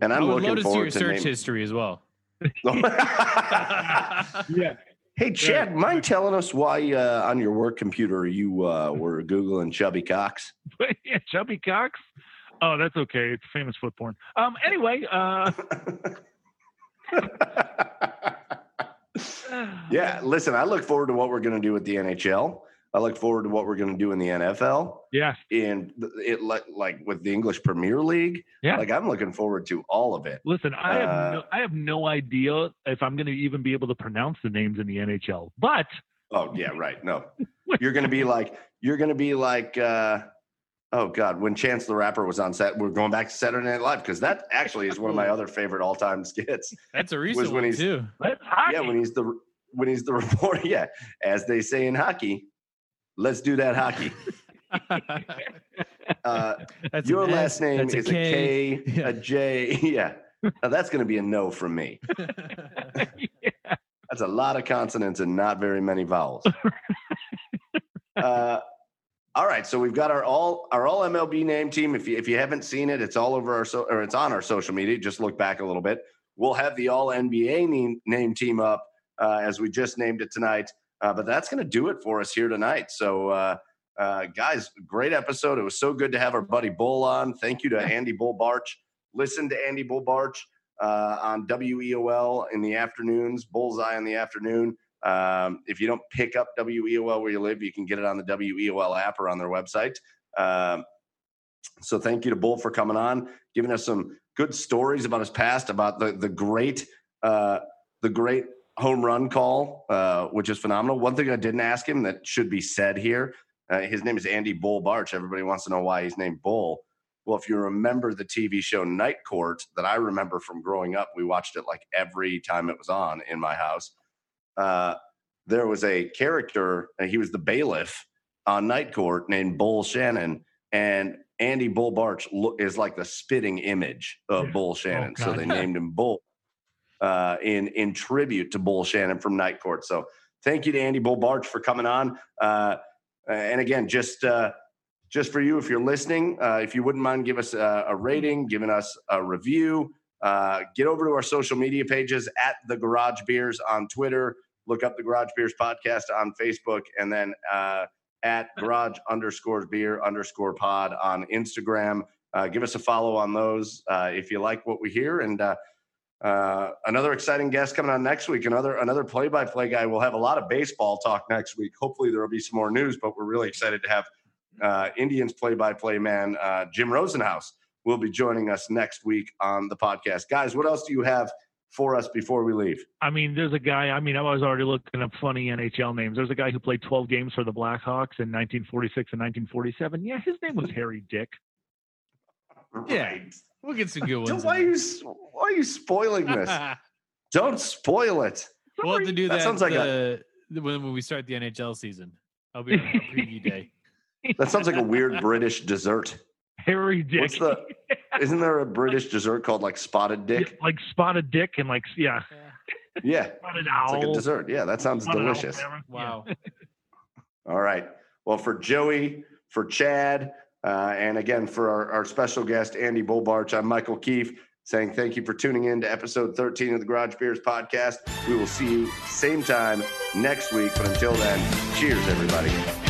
and I'm I would looking love to see your forward to search name- history as well. Yeah. Hey, Chad, mind telling us why uh, on your work computer you uh, were googling Chubby Cox? yeah, Chubby Cox. Oh, that's okay. It's famous foot porn. Um. Anyway. Uh. yeah, listen, I look forward to what we're going to do with the NHL. I look forward to what we're going to do in the NFL. Yeah. And it, like, like with the English Premier League. Yeah. Like I'm looking forward to all of it. Listen, I have Uh, no, I have no idea if I'm going to even be able to pronounce the names in the NHL. But Oh yeah, right. No, you're going to be like you're going to be like. uh Oh God! When Chance the Rapper was on set, we're going back to Saturday Night Live because that actually is one of my other favorite all-time skits. That's a recent when one he's- too. Yeah, when he's the when he's the reporter. Yeah, as they say in hockey, let's do that hockey. Uh, your an last S, name is a K, Yeah. a J. Yeah, now that's going to be a no from me. That's a lot of consonants and not very many vowels. uh, all right, so we've got our all our all MLB name team. If you if you haven't seen it, it's all over our so or it's on our social media. Just look back a little bit. We'll have the all NBA name, name team up uh, as we just named it tonight. Uh, but that's going to do it for us here tonight. So, uh, uh, guys, great episode. It was so good to have our buddy Bull on. Thank you to Andy Bull Barch. Listen to Andy Bull Barch uh, on WEOL in the afternoons, Bull's Eye in the afternoon. Um, if you don't pick up WEOL where you live, you can get it on the WEOL app or on their website. Um, so thank you to Bull for coming on, giving us some good stories about his past, about the the great uh, the great home run call, uh, which is phenomenal. One thing I didn't ask him that should be said here: uh, his name is Andy Bull Barch. Everybody wants to know why he's named Bull. Well, if you remember the TV show Night Court that I remember from growing up, we watched it like every time it was on in my house. Uh, there was a character, and he was the bailiff on Night Court named Bull Shannon. And Andy Bull Barch is like the spitting image of Bull Shannon. so they named him Bull uh, in in tribute to Bull Shannon from Night Court. So thank you to Andy Bull Barch for coming on. Uh, and again, just uh, just for you, if you're listening, uh, if you wouldn't mind, give us a, a rating, giving us a review. Uh, get over to our social media pages at the Garage Beers on Twitter. Look up the Garage Beers podcast on Facebook, and then uh, at Garage underscore Beer underscore Pod on Instagram. Give us a follow on those if you like what we hear. And uh, another exciting guest coming on next week. Another another play by play guy. We'll have a lot of baseball talk next week. Hopefully there will be some more news, but we're really excited to have uh, Indians play by play man uh, Jim Rosenhaus will be joining us next week on the podcast. Guys, what else do you have for us before we leave? I mean, there's a guy. I mean, I was already looking up funny NHL names. There's a guy who played 12 games for the Blackhawks in 1946 and 1947. Yeah, his name was Harry Dick. Yeah. Right. We'll get some good Don't- ones. Why are you why are you spoiling this? Don't spoil it. we'll have to do That that, sounds like the, the- when, when we start the NHL season. I'll be on our preview day. That sounds like a weird British dessert. Harry Dick. What's the? Isn't there a British dessert called like spotted dick? like spotted dick and like yeah, Yeah, spotted it's like a dessert. Yeah, that sounds spotted delicious. whatever. Yeah. Wow. All right. Well, for Joey, for Chad, uh, and again for our, our special guest Andy Bull Barch, I'm Michael Keefe saying thank you for tuning in to episode 13 of the Garage Beers podcast. We will see you same time next week. But until then, cheers, everybody.